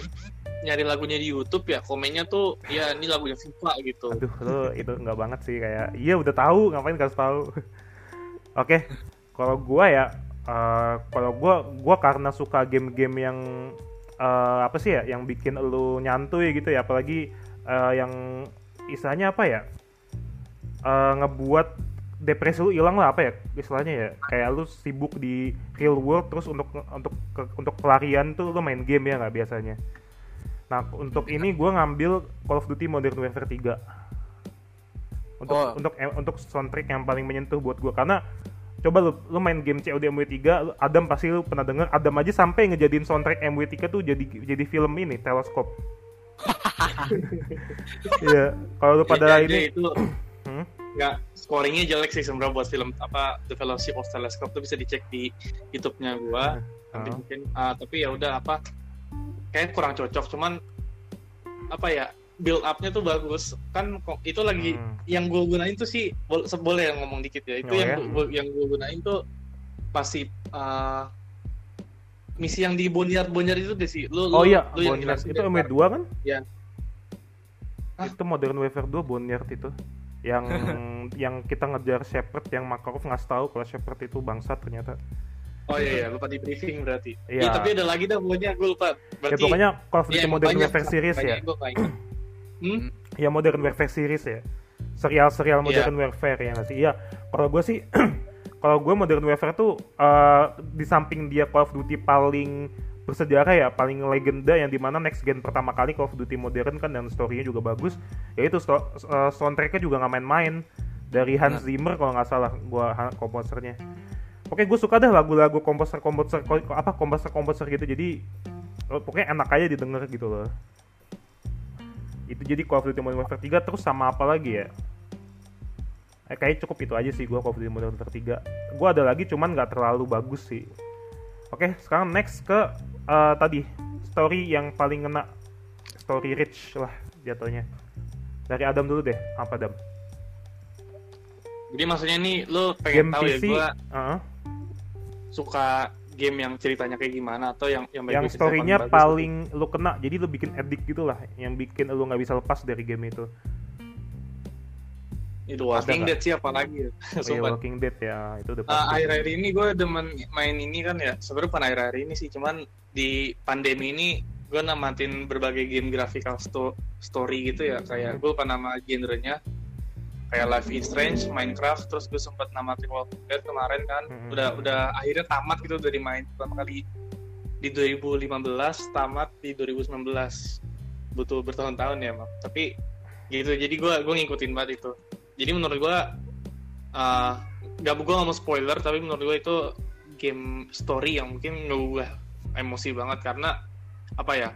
nyari lagunya di YouTube ya komennya tuh ya ini lagunya FIFA gitu. Aduh, lu itu nggak banget sih kayak iya udah tahu ngapain kasih tahu. Oke. Kalau gua ya eh, kalau gua gua karena suka game-game yang eh, apa sih ya yang bikin lu nyantuy gitu ya apalagi eh, yang istilahnya apa ya? Eh, ngebuat depresi lu hilang lah apa ya istilahnya ya kayak lu sibuk di real world terus untuk untuk ke- untuk pelarian tuh lu main game ya nggak biasanya nah untuk ini gua ngambil Call of Duty Modern Warfare 3 untuk Oh. untuk eh, untuk soundtrack yang paling menyentuh buat gua karena coba lu, lu main game COD MW3 lu- Adam pasti lu pernah denger Adam aja sampai ngejadiin soundtrack MW3 tuh jadi jadi film ini teleskop Iya, kalau lu pada Ya, ini itu? Nggak scoringnya jelek sih sebenarnya buat film apa The Fellowship of Telescope tuh bisa dicek di YouTube-nya gua nanti Ah. mungkin ah, tapi ya udah apa kayak kurang cocok cuman apa ya build up-nya tuh bagus kan kok itu lagi Hmm. yang gue gunain tuh sih bol- boleh yang ngomong dikit ya itu Oh, yang ya? gua- yang gue gunain tuh pasti uh, misi yang di Boneyard Boneyard itu deh sih lu Oh lu- iya, lu yang jelasin itu deh, MW2 kan? Iya. Hah? Itu Modern Warfare 2 Boneyard itu. Yang yang kita ngejar Shepard yang Makarov ngasih tahu kalau Shepard itu bangsat ternyata. oh iya iya lupa di briefing berarti Iya. iya tapi ada lagi dah pokoknya gue lupa Ya berarti pokoknya Call of ya, Duty emang Modern banyak Warfare series ya. nggak hmm? Ya Modern Warfare series ya. Serial-serial Iya. Modern Warfare ya nggak sih? Iya. Kalau gue sih kalau gue Modern Warfare tuh eh, di samping dia Call of Duty paling bersejarah ya, paling legenda yang di mana next gen pertama kali Call of Duty modern kan dan story-nya juga bagus. Ya itu sto- eh, soundtrack-nya juga nggak main-main dari Hans Zimmer kalau nggak salah gua komposernya. Oke, gue suka dah lagu-lagu komposer-komposer ko- apa komposer-komposer gitu. Jadi eh, pokoknya enak aja didengar gitu loh. Itu jadi Call of Duty Modern Warfare 3 terus sama apa lagi ya? Eh, kayaknya cukup itu aja sih gua Call of Duty Modern Warfare 3. Gua ada lagi cuman nggak terlalu bagus sih. Oke, sekarang next ke eh, tadi story yang paling kena story rich lah jatuhnya. Dari Adam dulu deh, apa Adam? jadi maksudnya nih lu Game pengen tahu ya PC, gue uh, suka game yang ceritanya kayak gimana atau yang yang yang storynya gitu. paling lu kena, jadi lu bikin addict gitu lah, yang bikin lu nggak bisa lepas dari game itu. itu Walking? Dead sih apalagi Oh, iya. Walking Dead ya, itu udah Uh, pasti. akhir-akhir ini gue demen main ini kan ya sebenarnya bukan akhir-akhir ini sih cuman di pandemi ini gue namatin berbagai game graphical sto- story gitu ya. Kayak gue lupa nama genrenya. Kayak Life is Strange, Minecraft, terus gue sempat namatin Walking Dead kemarin kan. Mhm. udah udah akhirnya tamat gitu dari main pertama kali di 2015 tamat di 2019 butuh bertahun-tahun ya mak tapi gitu jadi gue gue ngikutin banget itu. Jadi menurut gue uh, gak gue gak mau spoiler tapi menurut gue itu game story yang mungkin ngubah emosi banget karena apa ya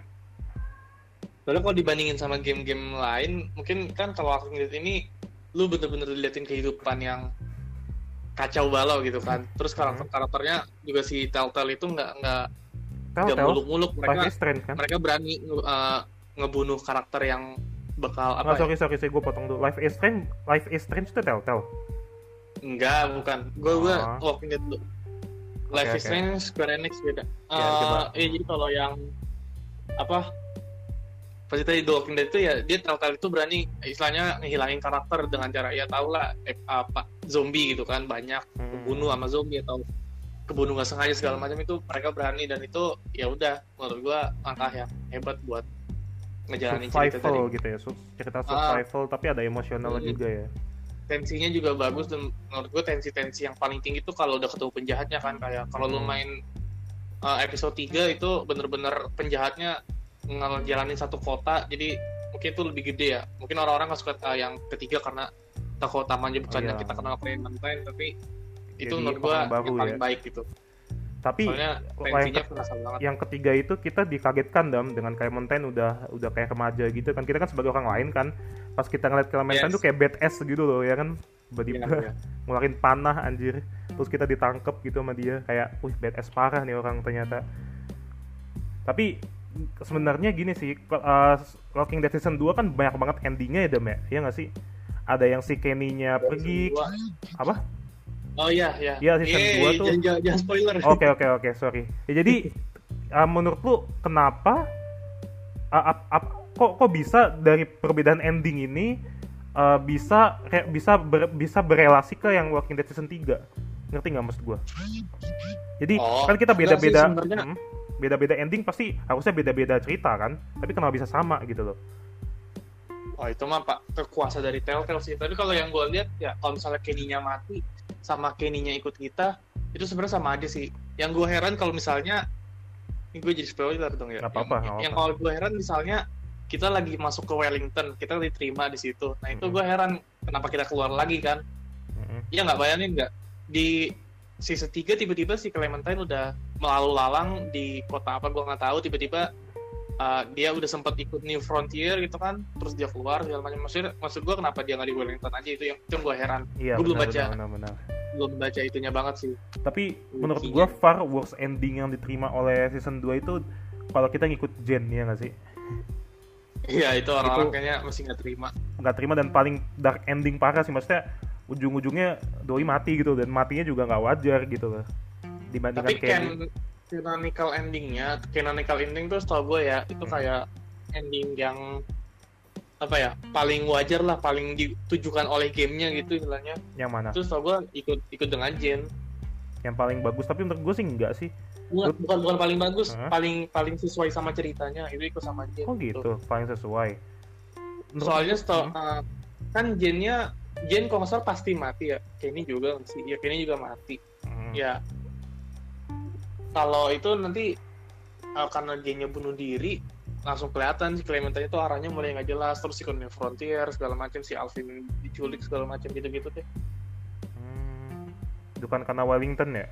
Soalnya kalau dibandingin sama game-game lain mungkin kan kalau Walking Dead ini lu bener-bener diliatin kehidupan yang kacau balau gitu kan terus karakter karakternya juga si Telltale itu nggak nggak nggak muluk-muluk Life mereka is Strange kan? mereka berani uh, ngebunuh karakter yang bakal Oh, apa ya? sorry, sorry, sorry, gue potong dulu. Life is Strange, Life is Strange itu Telltale. Enggak, bukan. Gue gue Oh. Walking Dead dulu. Life Oke, is. Strange, Square Enix beda. Ya, Eh, coba. iya, jadi kalau yang apa? Pasti tadi The Walking Dead itu ya dia Telltale itu berani istilahnya ngehilangin karakter dengan cara ya tau lah eh, apa zombie gitu kan banyak Hmm. kebunuh sama zombie atau kebunuh nggak sengaja segala macam itu mereka berani dan itu ya udah menurut gua langkah yang hebat buat ngejalanin cerita survival tadi. gitu ya, cerita Ah. survival tapi ada emosional Hmm. juga ya. Tensinya juga bagus dan menurut gue tensi-tensi yang paling tinggi tuh kalau udah ketemu penjahatnya kan kayak kalau lu Hmm. main uh, episode 3 itu bener-bener penjahatnya ngejalanin satu kota jadi mungkin itu lebih gede ya mungkin orang-orang nggak suka uh, yang ketiga karena tokoh utamanya bukan Oh, yang iya. kita kenal Clementine tapi itu Jadi menurut gue yang paling ya. baik gitu Tapi soalnya yang, ke- yang ketiga itu kita dikagetkan dam dengan Clementine udah udah kayak remaja gitu kan. Kita kan sebagai orang lain kan pas kita ngeliat Clementine Yes. tuh kayak badass gitu loh ya kan. Tiba-tiba Iya, iya. ngeluarin panah anjir. Terus kita ditangkep gitu sama dia kayak, "Wih, badass parah nih orang ternyata." Tapi sebenarnya gini sih, uh, Walking Dead season 2 kan banyak banget endingnya ya Dam ya? Iya nggak sih? Ada yang si Kenny-nya pergi apa? Oh iya iya Iya, season Iya, dua iya, tuh- jangan, jangan, spoiler Oke oke oke sorry. Ya, jadi uh, menurut lu kenapa uh, ap- ap- kok kok bisa dari perbedaan ending ini uh, bisa re- bisa ber- bisa berelasi ke yang Walking Dead season 3? Ngerti nggak maksud gua? Jadi Oh, kan kita beda-beda hmm, beda-beda ending pasti harusnya beda-beda cerita kan. Tapi kenapa bisa sama gitu loh? Oh itu mah pak kekuasa dari Telltale sih. Tapi kalau yang gue lihat ya kalau misalnya Kenny-nya mati sama Kenny-nya ikut kita itu sebenarnya sama aja sih. Yang gue heran kalau misalnya ini gue jadi spoiler dong ya. Nggak apa-apa, Yang, nggak yang kalau gue heran misalnya kita lagi masuk ke Wellington, kita diterima di situ. Nah itu Mhm. gue heran kenapa kita keluar lagi kan? Mm-mm. Iya nggak bayangin nggak di season 3 tiba-tiba si Clementine udah melalu lalang di kota apa gue nggak tahu tiba-tiba uh, dia udah sempat ikut New Frontier gitu kan terus dia keluar segala macam. Maksud maksud gue kenapa dia nggak di Wellington aja? Itu yang itu gue heran. Iya Gua belum baca. benar, benar, belum baca itunya banget sih. Tapi menurut gua far worst ending yang diterima oleh season 2 itu kalau kita ngikut Jen ya nggak sih? Iya itu orang-orang kayaknya masih nggak terima. nggak terima dan paling dark ending parah sih. Maksudnya ujung-ujungnya doi mati gitu dan matinya juga nggak wajar gitu loh. Dibandingkan Tapi can canonical endingnya, canonical ending tuh setahu gue ya itu Hmm. kayak ending yang apa ya paling wajar lah, paling ditujukan oleh gamenya gitu istilahnya. yang mana Terus tau gue ikut ikut dengan Jen. yang paling bagus tapi menurut gue sih enggak sih Bukan, bukan bukan paling bagus, Hah? paling paling sesuai sama ceritanya itu ikut sama Jen. oh gitu paling sesuai Menurut- Soalnya setelah Hmm. uh, kan Jennya Jen kalau nggak salah pasti mati ya. Kenny juga sih, ya Kenny juga mati. Hmm. Ya kalau itu nanti uh, karena Jennya bunuh diri langsung kelihatan si Clementine itu arahnya mulai nggak jelas terus si Conan Frontier segala macam si Alvin diculik segala macam gitu-gitu deh. Hmm. bukan karena Wellington ya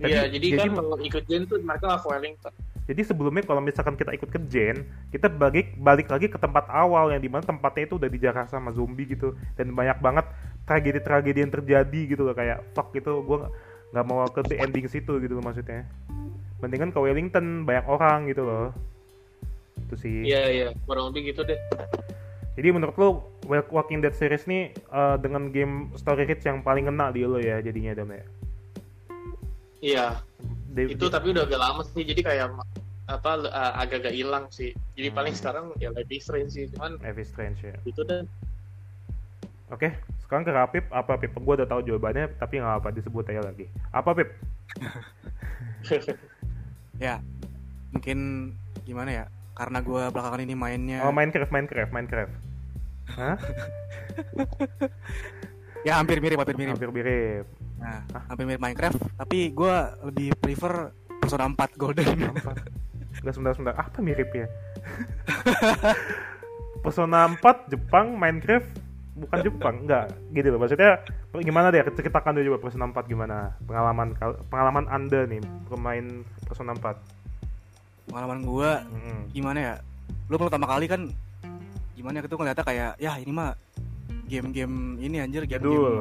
Iya, jadi, kan jadi- kalau ikut Jen tuh mereka lah Wellington. Jadi sebelumnya kalau misalkan kita ikut ke Jen, kita balik balik lagi ke tempat awal yang di mana tempatnya itu udah dijarah sama zombie gitu dan banyak banget tragedi-tragedi yang terjadi gitu loh kayak fuck gitu gue nggak mau ke the ending situ gitu loh maksudnya. Mendingan ke Wellington banyak orang gitu loh. Itu sih. Iya iya, kurang lebih gitu deh. Jadi menurut lo Wa- Walking Dead series nih eh, dengan game story rich yang paling kena di lo ya jadinya Dam ya. Iya, itu tapi udah agak lama sih jadi kayak apa uh, agak-agak hilang sih. Jadi Hmm. paling sekarang ya is Strange sih, cuman is Strange ya. itu dan Oke, sekarang ke Rapip. Apa Pip? Gue udah tahu jawabannya, tapi nggak apa disebut aja lagi. Apa Pip? ya mungkin gimana ya karena gue belakangan ini mainnya Oh Minecraft, Minecraft, Minecraft. Hah? ya hampir mirip hampir mirip Hampir mirip. nah hampir mirip Minecraft tapi gue lebih prefer Persona 4 Golden? Enggak sebentar-sebentar. Apa miripnya? Persona 4 Jepang, Minecraft bukan Jepang, enggak. Gitu loh. Maksudnya gimana deh? Ceritakan dulu coba Persona 4 gimana? Pengalaman pengalaman Anda nih pemain Persona 4. pengalaman gue Mm-mm. gimana ya lu pertama kali kan gimana ya, itu ngeliatnya kayak ya ini mah game-game ini anjir game Jadul.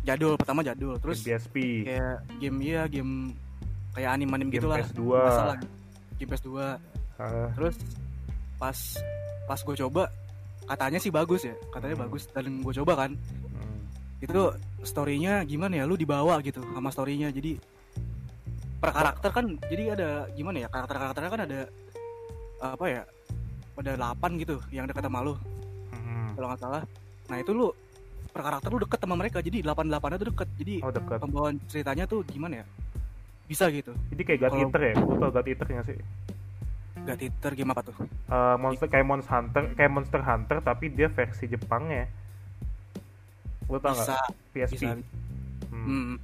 jadul pertama jadul terus PSP, kayak game iya game kayak anim anim game gitu lah PS2. masalah game PS2 Ah, terus pas pas gue coba katanya sih bagus ya katanya Hmm. bagus dan gue coba kan mm. itu storynya gimana ya lu dibawa gitu sama storynya jadi per karakter kan jadi ada gimana ya karakter karakternya kan ada apa ya ada 8 gitu yang dekat sama lu Mm-mm. kalau nggak salah nah itu lu per karakter lu deket sama mereka jadi 8 8 itu deket jadi Oh dekat. pembawaan ceritanya tuh gimana ya bisa gitu Jadi kayak God Kalau- Eater ya? Gue tau God Eater nggak sih? Gak titer game apa tuh Eh, monster kayak Monster Hunter, kayak Monster Hunter tapi dia versi Jepangnya. Lo tau bisa nggak? PSP. bisa Hmm. Hmm.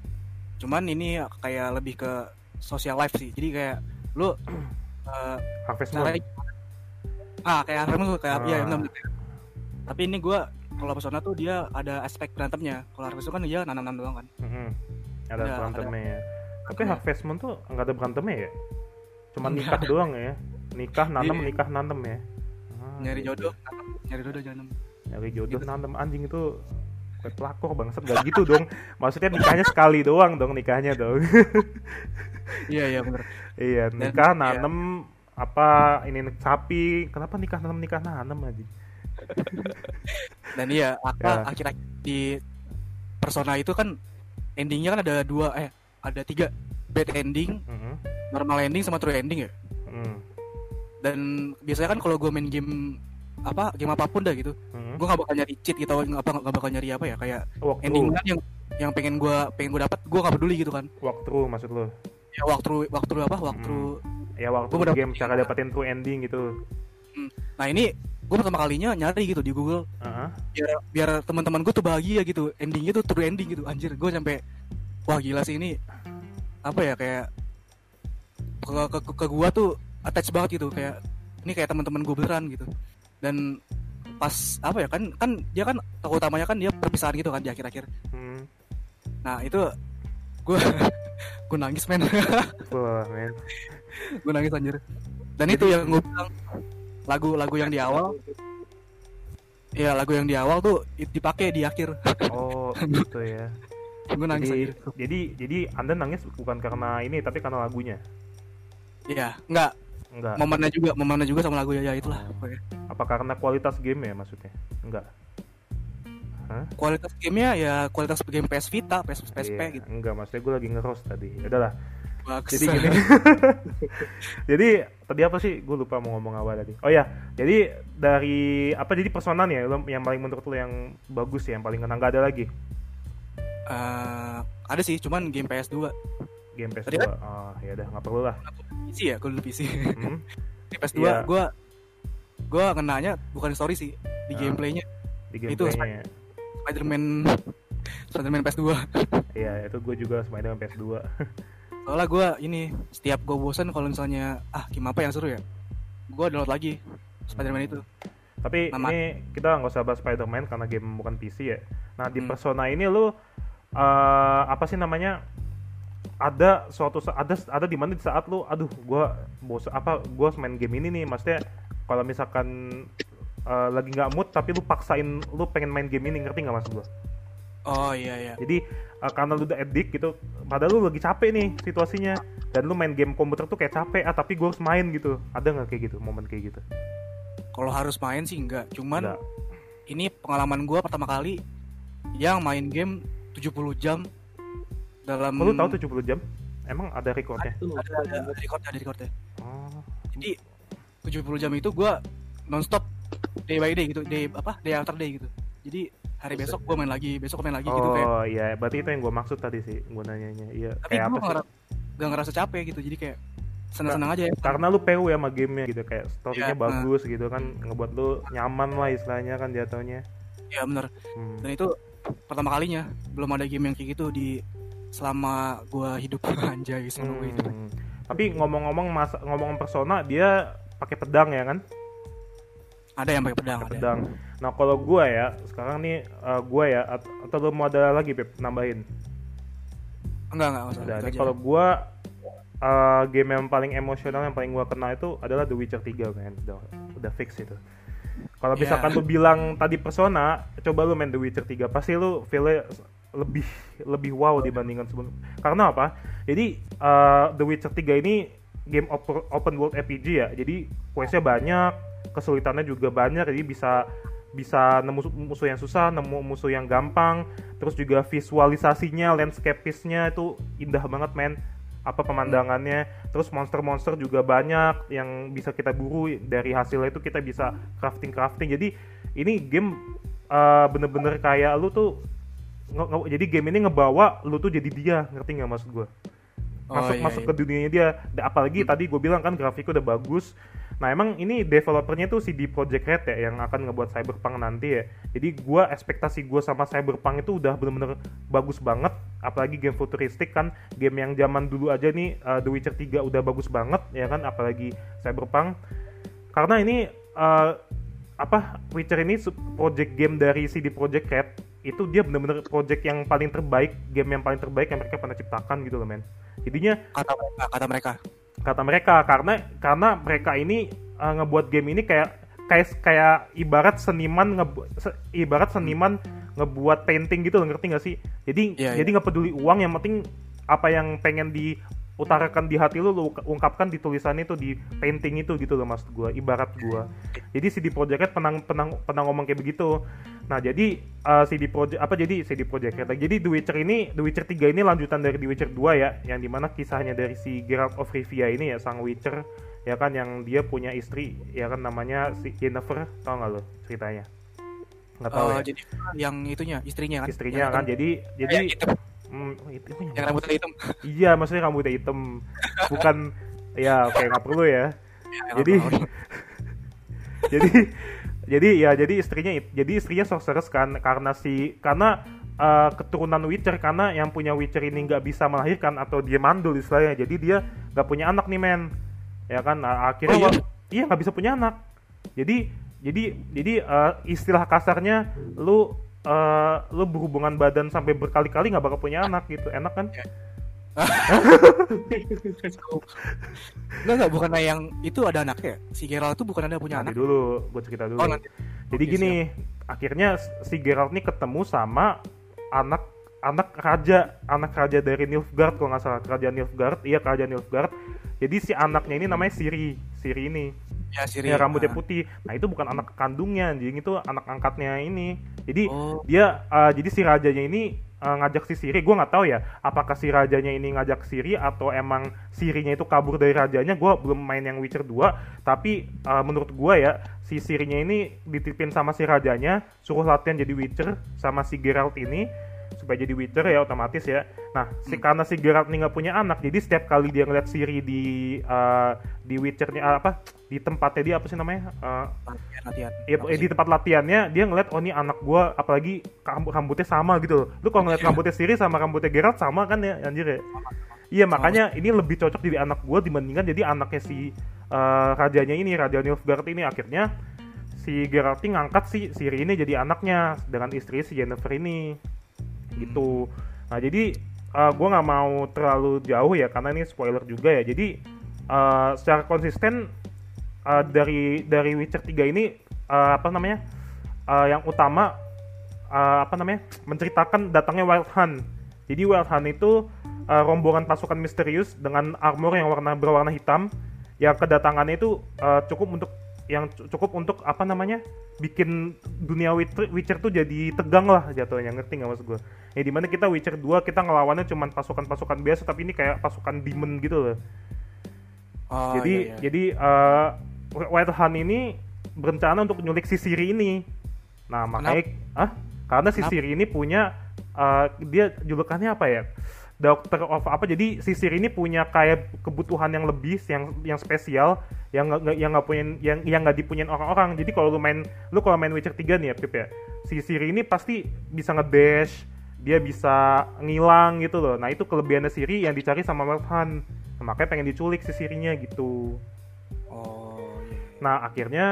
cuman ini kayak lebih ke social life sih jadi kayak lu eh, Harvest Moon. ah kayak Harvest Moon kayak Ah. benar benar. tapi ini gua kalau Persona tuh dia ada aspek berantemnya kalau Harvest Moon kan dia nanam-nanam doang kan Mhm. Ada Ada- berantemnya ya. Tapi. Harvest Moon tuh nggak ada berantemnya ya? Cuman nikah doang ya? Nikah nanem, Iya. nikah nanem ya? Ah, nyari gitu. jodoh nyari jodoh jangan Nyari jodoh Gitu. nanem anjing itu kayak pelakor bangsat gak gitu dong maksudnya nikahnya sekali doang dong nikahnya dong iya iya benar iya Dan- nikah iya. nanem apa ini sapi kenapa nikah nanem nikah nanem aja dan iya Ya. apa akhir-akhir di Persona itu kan endingnya kan ada dua eh ada tiga bad ending Mhm. normal ending sama true ending ya Mhm. Dan biasanya kan kalau gue main game apa game apa pun dah gitu Mhm. gue gak bakal nyari cheat gitu nggak apa nggak bakal nyari apa ya kayak walkthrough. ending kan yang yang pengen gue pengen gue dapat gue nggak peduli gitu kan. Walkthrough maksud lo ya waktu waktu apa? Waktu ya waktu Gua game cara dapetin true ending gitu. Nah ini gue pertama kalinya nyari gitu di Google. Heeh. biar biar teman-teman gue tuh bahagia gitu endingnya tuh true ending gitu. Anjir gue sampai wah gila sih ini apa ya kayak ke ke, ke, ke gua tuh attach banget gitu kayak ini kayak teman-teman gue beneran gitu dan pas apa ya kan kan dia kan tokoh utamanya kan dia perpisahan gitu kan di akhir-akhir Hmm. nah itu gue gue nangis men Wah, men. gue nangis anjir dan itu yang gue bilang lagu-lagu yang di awal ya lagu yang di awal tuh dipakai di akhir Oh, gitu ya. gue nangis Jadi, anjir jadi, jadi Anda nangis bukan karena ini, tapi karena lagunya. Iya, enggak. Enggak. momennya juga momennya juga sama lagu ya, ya itulah pokoknya. Apa karena kualitas game ya maksudnya? Enggak. Hah? kualitas gamenya ya kualitas game PS Vita PS PSP Iya, gitu Enggak, maksudnya gue lagi nge-roast tadi. Ya Udahlah. Bagus. Jadi gini. jadi tadi apa sih? Gue lupa mau ngomong apa tadi. Oh ya, jadi dari apa jadi persona nih ya yang paling menurut lo yang bagus ya, yang paling kena nggak ada lagi Eh, ada sih cuman game PS2 game PS2. Tadi? Oh, ya udah nggak perlu lah. PC ya kalau dulu PC Hmm. di PS2 Iya. gua gua kenanya bukan story sih di Ah. gameplaynya Di Itu gameplaynya. Spider-Man Spider-Man PS2 Iya, itu gue juga Spider-Man PS2. soalnya gua ini setiap gua bosan kalau misalnya ah game apa yang seru ya gua download lagi Spider-Man itu Tapi Nama- ini kita nggak usah bahas Spider-Man karena game bukan PC ya. Nah di Hmm. Persona ini lu eh, apa sih namanya? Ada suatu ada ada di mana di saat lu, aduh, gua bos apa, gua main game ini nih. Maksudnya kalau misalkan eh, lagi nggak mood tapi lu paksain lu pengen main game ini ngerti nggak maksud gua? oh iya iya Jadi eh, karena lu udah addict gitu, padahal lu lagi capek nih situasinya dan lu main game komputer tuh kayak capek ah tapi gua harus main gitu. Ada nggak kayak gitu momen kayak gitu? kalau harus main sih enggak cuman Nggak. ini pengalaman gua pertama kali yang main game 70 jam dalam Kok lu tahu 70 jam? Emang ada recordnya? Ada, ada, ada recordnya ada recordnya Oh. jadi 70 jam itu gua nonstop day by day gitu day apa day after day gitu jadi hari besok gua main lagi besok main lagi gitu kayak Oh iya, berarti itu yang gue maksud tadi sih gue nanyanya. Iya, tapi kayak gua apa gak ngerasa capek gitu jadi kayak senang-senang aja ya Karena lu PU ya sama gamenya gitu, kayak storynya Iya, bagus gitu kan, ngebuat lu nyaman lah istilahnya kan jatuhnya. ya bener Hmm. dan itu pertama kalinya belum ada game yang kayak gitu di selama gua hidup anjay selama gua hidup Hmm. Tapi ngomong-ngomong mas ngomong persona dia pakai pedang ya kan? ada yang pakai pedang Pakai ada pedang. Nah kalau gue ya sekarang nih eh, gue ya at- atau lu mau ada lagi Beb nambahin? enggak enggak aja. kalau gua uh, game yang paling emosional yang paling gua kenal itu adalah The Witcher 3 kan. Udah, udah fix itu. Kalau Ya. misalkan lu bilang tadi Persona, coba lu main The Witcher 3, pasti lu feel lebih lebih wow dibandingkan sebelum. Karena apa? Jadi uh, The Witcher 3 ini game open, open world RPG ya. Jadi questnya banyak, kesulitannya juga banyak, jadi bisa bisa nemu musuh yang susah, nemu musuh yang gampang, terus juga visualisasinya, landscape-nya itu indah banget men. Apa pemandangannya, terus monster-monster juga banyak yang bisa kita buru dari hasilnya itu kita bisa crafting-crafting. Jadi ini game uh, bener-bener kayak lu tuh nge- nge- jadi game ini ngebawa lu tuh jadi dia, ngerti nggak maksud gue? Oh, masuk iya, masuk iya. ke dunianya dia. Apalagi tadi gue bilang kan grafiknya udah bagus. Nah emang ini developernya tuh CD Projekt Red ya yang akan ngebuat Cyberpunk nanti ya. Jadi gue ekspektasi gue sama Cyberpunk itu udah bener-bener bagus banget. Apalagi game futuristik kan game yang zaman dulu aja nih uh, The Witcher 3 udah bagus banget ya kan? Apalagi Cyberpunk. Karena ini uh, apa Witcher ini project game dari CD Projekt Red itu dia bener-bener project yang paling terbaik game yang paling terbaik yang mereka pernah ciptakan gitu loh men. Jadinya kata mereka kata mereka. Kata mereka karena karena mereka ini uh, ngebuat game ini kayak kayak kayak ibarat seniman ngebu- se- ibarat seniman ngebuat painting gitu loh ngerti gak sih? Jadi Iya, jadi nggak peduli uang yang penting apa yang pengen diutarakan di hati lu lu ungkapkan di tulisan itu di painting itu gitu loh maksud gua ibarat gua. Jadi CD Projekt Red pernah pernah pernah ngomong kayak begitu. Nah jadi uh, CD Projekt apa jadi CD Projekt Red jadi The Witcher ini The Witcher 3 ini lanjutan dari The Witcher 2 ya yang di mana kisahnya dari si Geralt of Rivia ini ya sang Witcher ya kan yang dia punya istri ya kan namanya si Yennefer tau nggak lo ceritanya? Nggak tahu Eh, ya? jadi yang itunya istrinya kan? Istrinya Yang kan jadi jadi yang hitam, hmm, itu yang yang rambutnya hitam Iya, maksudnya rambutnya hitam. Bukan ya oke nggak perlu ya. Yang Jadi jadi jadi ya jadi istrinya jadi istrinya sorceress kan karena si karena eh, keturunan Witcher karena yang punya Witcher ini nggak bisa melahirkan atau dia mandul istilahnya. Jadi dia nggak punya anak nih men. Ya kan nah, akhirnya Oh, dia- iya nggak bisa punya anak. Jadi jadi jadi eh, istilah kasarnya lu eh, lu berhubungan badan sampai berkali-kali nggak bakal punya anak gitu. Enak kan? Enggak enggak bukan yang itu ada anaknya. Si Geralt tuh bukan ada punya Nanti anak. dulu, gue cerita dulu. Oh, nanti. Jadi Oke, gini, akhirnya si Geralt nih ketemu sama anak anak raja, anak raja dari Nilfgaard kalau nggak salah, kerajaan Nilfgaard, iya kerajaan Nilfgaard Jadi si anaknya ini namanya Siri, Siri ini. Ya Siri. Ya rambutnya putih. Nah itu bukan anak kandungnya, anjing itu anak angkatnya ini. Jadi Oh. dia eh, jadi si rajanya ini eh, ngajak si Siri. Gue nggak tahu ya, apakah si rajanya ini ngajak Siri atau emang Sirinya itu kabur dari rajanya. Gue belum main yang Witcher 2, tapi eh, menurut gue ya si Sirinya ini dititipin sama si rajanya, suruh latihan jadi Witcher sama si Geralt ini supaya jadi Witcher ya otomatis ya. Nah, si karena si Geralt ini nggak punya anak, jadi setiap kali dia ngeliat Siri di eh, di Witchernya ah, apa di tempatnya dia apa sih namanya? Eh, Latihan, latihan. Ya, eh, di tempat latihannya dia ngeliat oh ini anak gua apalagi rambut rambutnya sama gitu. Lu kalau ngeliat Iya. rambutnya Siri sama rambutnya Geralt sama kan ya anjir ya. Iya makanya ini lebih cocok jadi anak gua dibandingkan jadi anaknya si eh, rajanya ini Raja Nilfgaard ini akhirnya si Geralt ngangkat si Siri ini jadi anaknya dengan istri si Yennefer ini gitu. Nah jadi eh, gua nggak mau terlalu jauh ya karena ini spoiler juga ya. Jadi eh, secara konsisten eh, dari dari Witcher 3 ini eh, apa namanya eh, yang utama eh, apa namanya menceritakan datangnya Wild Hunt. Jadi Wild Hunt itu eh, rombongan pasukan misterius dengan armor yang warna berwarna hitam yang kedatangannya itu eh, cukup untuk yang cu- cukup untuk apa namanya bikin dunia Witcher, Witcher tuh jadi tegang lah jatuhnya ngerti nggak maksud gue? Ya di mana kita Witcher 2 kita ngelawannya cuman pasukan-pasukan biasa tapi ini kayak pasukan demon gitu loh Oh, jadi iya, iya. jadi eh, White Hunt ini berencana untuk nyulik si Siri ini. Nah makanya ah karena si Kenapa? Siri ini punya eh, dia julukannya apa ya? Doctor of apa? Jadi si Siri ini punya kayak kebutuhan yang lebih yang yang spesial yang nggak nggak- yang nggak punya yang yang nggak dipunyain orang-orang. Jadi kalau lu main lu kalau main Witcher 3 nih ya Pip ya. Si Siri ini pasti bisa ngedash, dia bisa ngilang gitu loh. Nah itu kelebihannya Siri yang dicari sama Wild Hunt. Nah, makanya pengen diculik si Sirinya gitu. Oh, iya. Nah akhirnya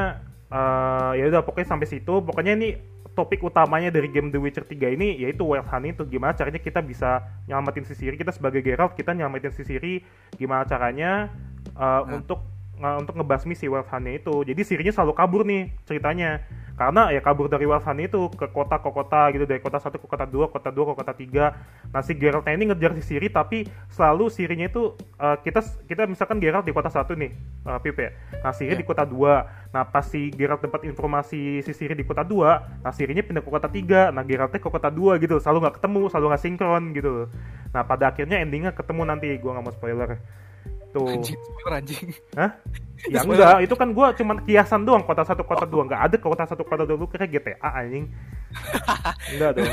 eh, ya udah pokoknya sampai situ. Pokoknya ini topik utamanya dari game The Witcher 3 ini yaitu Wild Hunt itu gimana caranya kita bisa nyelamatin si Siri. Kita sebagai Geralt kita nyelamatin si Siri gimana caranya eh, untuk nge- untuk ngebasmi si Wild Hunt-nya itu. Jadi Sirinya selalu kabur nih ceritanya. Karena ya kabur dari Wild Hunt itu ke kota ke kota gitu dari kota satu ke kota dua, kota dua ke kota tiga. Nah si Geralt ini ngejar si Siri tapi selalu Sirinya itu eh, kita kita misalkan Geralt di kota satu nih, eh, Pip ya. Nah Siri Iya. di kota dua. Nah pas si Geralt dapat informasi si Siri di kota dua, nah Sirinya pindah ke kota tiga. Nah Geraltnya ke kota dua gitu, selalu nggak ketemu, selalu nggak sinkron gitu. Nah pada akhirnya endingnya ketemu nanti, gua nggak mau spoiler. Tuh. Anjing, spoiler anjing. Hah? Ya enggak, itu kan gua cuman kiasan doang kota satu kota dua nggak ada kota satu kota dua lu kira GTA anjing. enggak dong.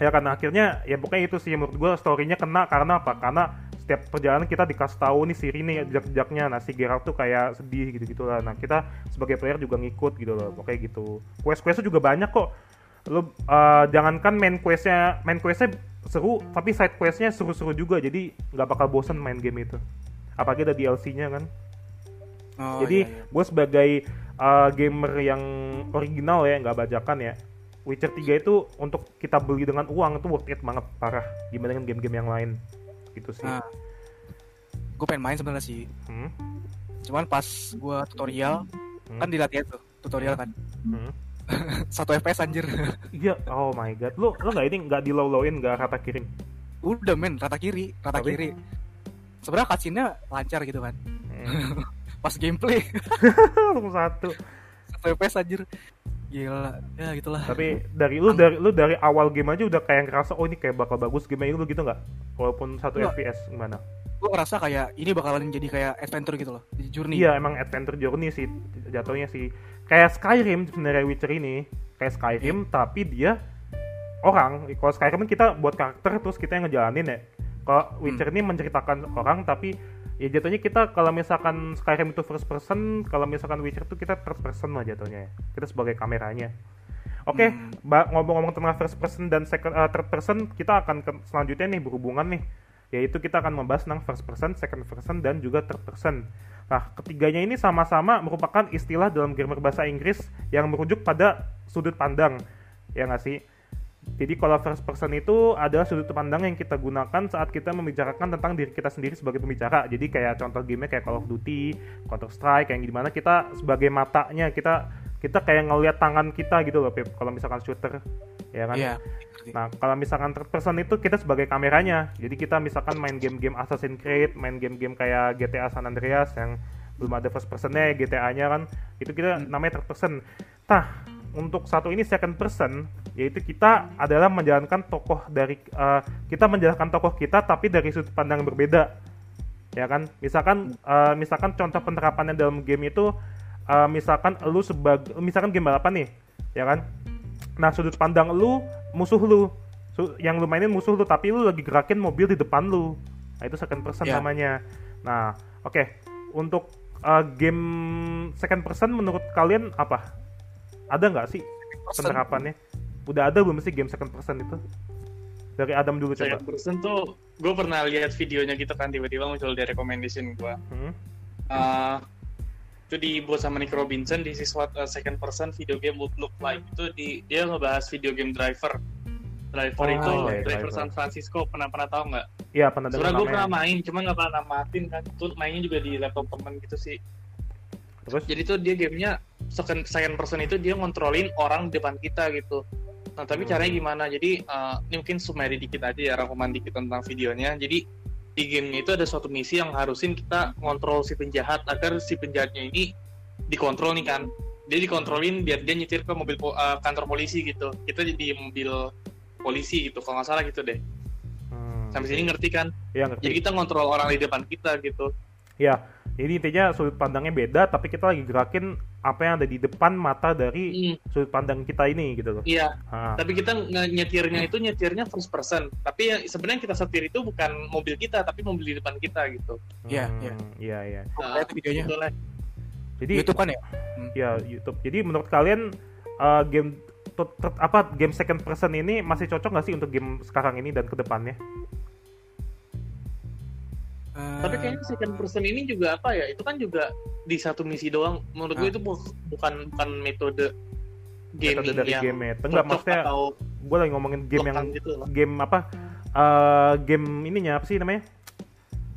ya karena akhirnya ya pokoknya itu sih menurut gua story-nya kena karena apa? Karena setiap perjalanan kita dikasih tahu nih Siri nih jejak-jejaknya. Nah, si Geralt tuh kayak sedih gitu-gitu lah. Nah, kita sebagai player juga ngikut gitu loh. Pokoknya gitu. Quest-questnya juga banyak kok. Lu eh, jangankan main questnya main questnya seru, tapi side questnya seru-seru juga. Jadi nggak bakal bosan main game itu. Apalagi ada DLC-nya kan. Oh, Jadi iya, iya. gue sebagai uh, gamer yang original ya, nggak bajakan ya. Witcher 3 itu untuk kita beli dengan uang itu worth it banget parah dibandingin game-game yang lain. Gitu sih. Nah, gue pengen main sebenarnya sih. Hmm, Cuman pas gue tutorial, Hmm. kan dilatih tuh tutorial kan. hmm. Satu FPS anjir. Iya, oh my god. Lu lu nggak ini nggak di low-lowin nggak rata kirim. Udah men, rata kiri, rata Tapi- kiri. Sebenarnya cutscene-nya lancar gitu kan. Hmm. Pas gameplay Langsung satu. satu FPS anjir. Gila, ya gitulah. Tapi dari lu dari lu dari awal game aja udah kayak ngerasa oh ini kayak bakal bagus game ini lu gitu nggak? Walaupun satu Nggak. FPS gimana? Gue ngerasa kayak ini bakalan jadi kayak adventure gitu loh, jadi journey. Iya emang adventure journey sih jatuhnya sih kayak Skyrim sebenarnya Witcher ini kayak Skyrim tapi dia orang kalau Skyrim kan kita buat karakter terus kita yang ngejalanin ya kalau Witcher ini menceritakan orang tapi ya jatuhnya kita kalau misalkan Skyrim itu first person kalau misalkan Witcher itu kita third person lah jatuhnya ya. kita sebagai kameranya Oke, Hmm. ba- ngomong-ngomong tentang first person dan second uh, third person, kita akan ke selanjutnya nih berhubungan nih, yaitu kita akan membahas tentang first person, second person, dan juga third person. Nah, ketiganya ini sama-sama merupakan istilah dalam grammar bahasa Inggris yang merujuk pada sudut pandang, ya nggak sih? Jadi kalau first person itu adalah sudut pandang yang kita gunakan saat kita membicarakan tentang diri kita sendiri sebagai pembicara. Jadi kayak contoh game kayak Call of Duty, Counter Strike, yang di mana kita sebagai matanya kita kita kayak ngelihat tangan kita gitu loh, Pip. Kalau misalkan shooter, ya kan Iya. ngerti. Nah, kalau misalkan third person itu kita sebagai kameranya. Jadi kita misalkan main game-game Assassin's Creed, main game-game kayak GTA San Andreas yang belum ada first person-nya, GTA-nya kan, itu kita namanya third person. Nah, untuk satu ini second person, yaitu kita adalah menjalankan tokoh dari eh, kita menjalankan tokoh kita tapi dari sudut pandang yang berbeda. Ya kan? Misalkan eh, misalkan contoh penerapannya dalam game itu eh, misalkan lu sebagai misalkan game balapan nih, ya kan? Nah, sudut pandang lu musuh lu. Su- yang lu mainin musuh lu, tapi lu lagi gerakin mobil di depan lu. Nah, itu second person Ya. namanya. Nah, oke. Untuk uh, game second person menurut kalian apa? Ada nggak sih penerapannya? Udah ada belum sih game second person itu? Dari Adam dulu coba. Second person tuh gue pernah lihat videonya gitu kan tiba-tiba muncul di recommendation gue. Hmm? Uh, itu dibuat sama Nick Robinson This is what a second person video game would look like itu di dia ngebahas video game driver driver Oh, itu iya, driver Driver. San Francisco pernah pernah tahu nggak? Iya, pernah dengar Soalnya gue pernah main cuma nggak pernah namatin kan itu mainnya juga di laptop temen gitu sih Terus? jadi tuh dia gamenya second, second person itu dia ngontrolin orang di depan kita gitu. Nah tapi Hmm. caranya gimana? Jadi uh, ini mungkin summary dikit aja ya rangkuman dikit tentang videonya. Jadi di game itu ada suatu misi yang harusin kita ngontrol si penjahat agar si penjahatnya ini dikontrol nih kan. Dia dikontrolin biar dia nyetir ke mobil po- uh, kantor polisi gitu. Kita di mobil polisi gitu kalau nggak salah gitu deh. Hmm. sampai sini ngerti kan? Iya, ngerti. jadi kita ngontrol orang di depan kita gitu. Ya, jadi intinya sudut pandangnya beda, tapi kita lagi gerakin apa yang ada di depan mata dari Hmm, sudut pandang kita ini gitu loh. iya Ah, tapi kita nyetirnya itu nyetirnya first person tapi ya, sebenarnya kita setir itu bukan mobil kita tapi mobil di depan kita gitu Iya, hmm, iya. Iya, iya. nah, Lihat videonya. gitu. Jadi YouTube kan ya? ya YouTube. Jadi menurut kalian uh, game apa game second person ini masih cocok nggak sih untuk game sekarang ini dan ke depannya? Tapi kayaknya second person ini juga apa ya itu kan juga di satu misi doang menurut gue Ah. itu bu- bukan bukan metode gaming Metode dari yang game ya. Enggak, maksudnya atau gue lagi ngomongin game yang gitu loh. game apa? eh game ininya apa sih namanya?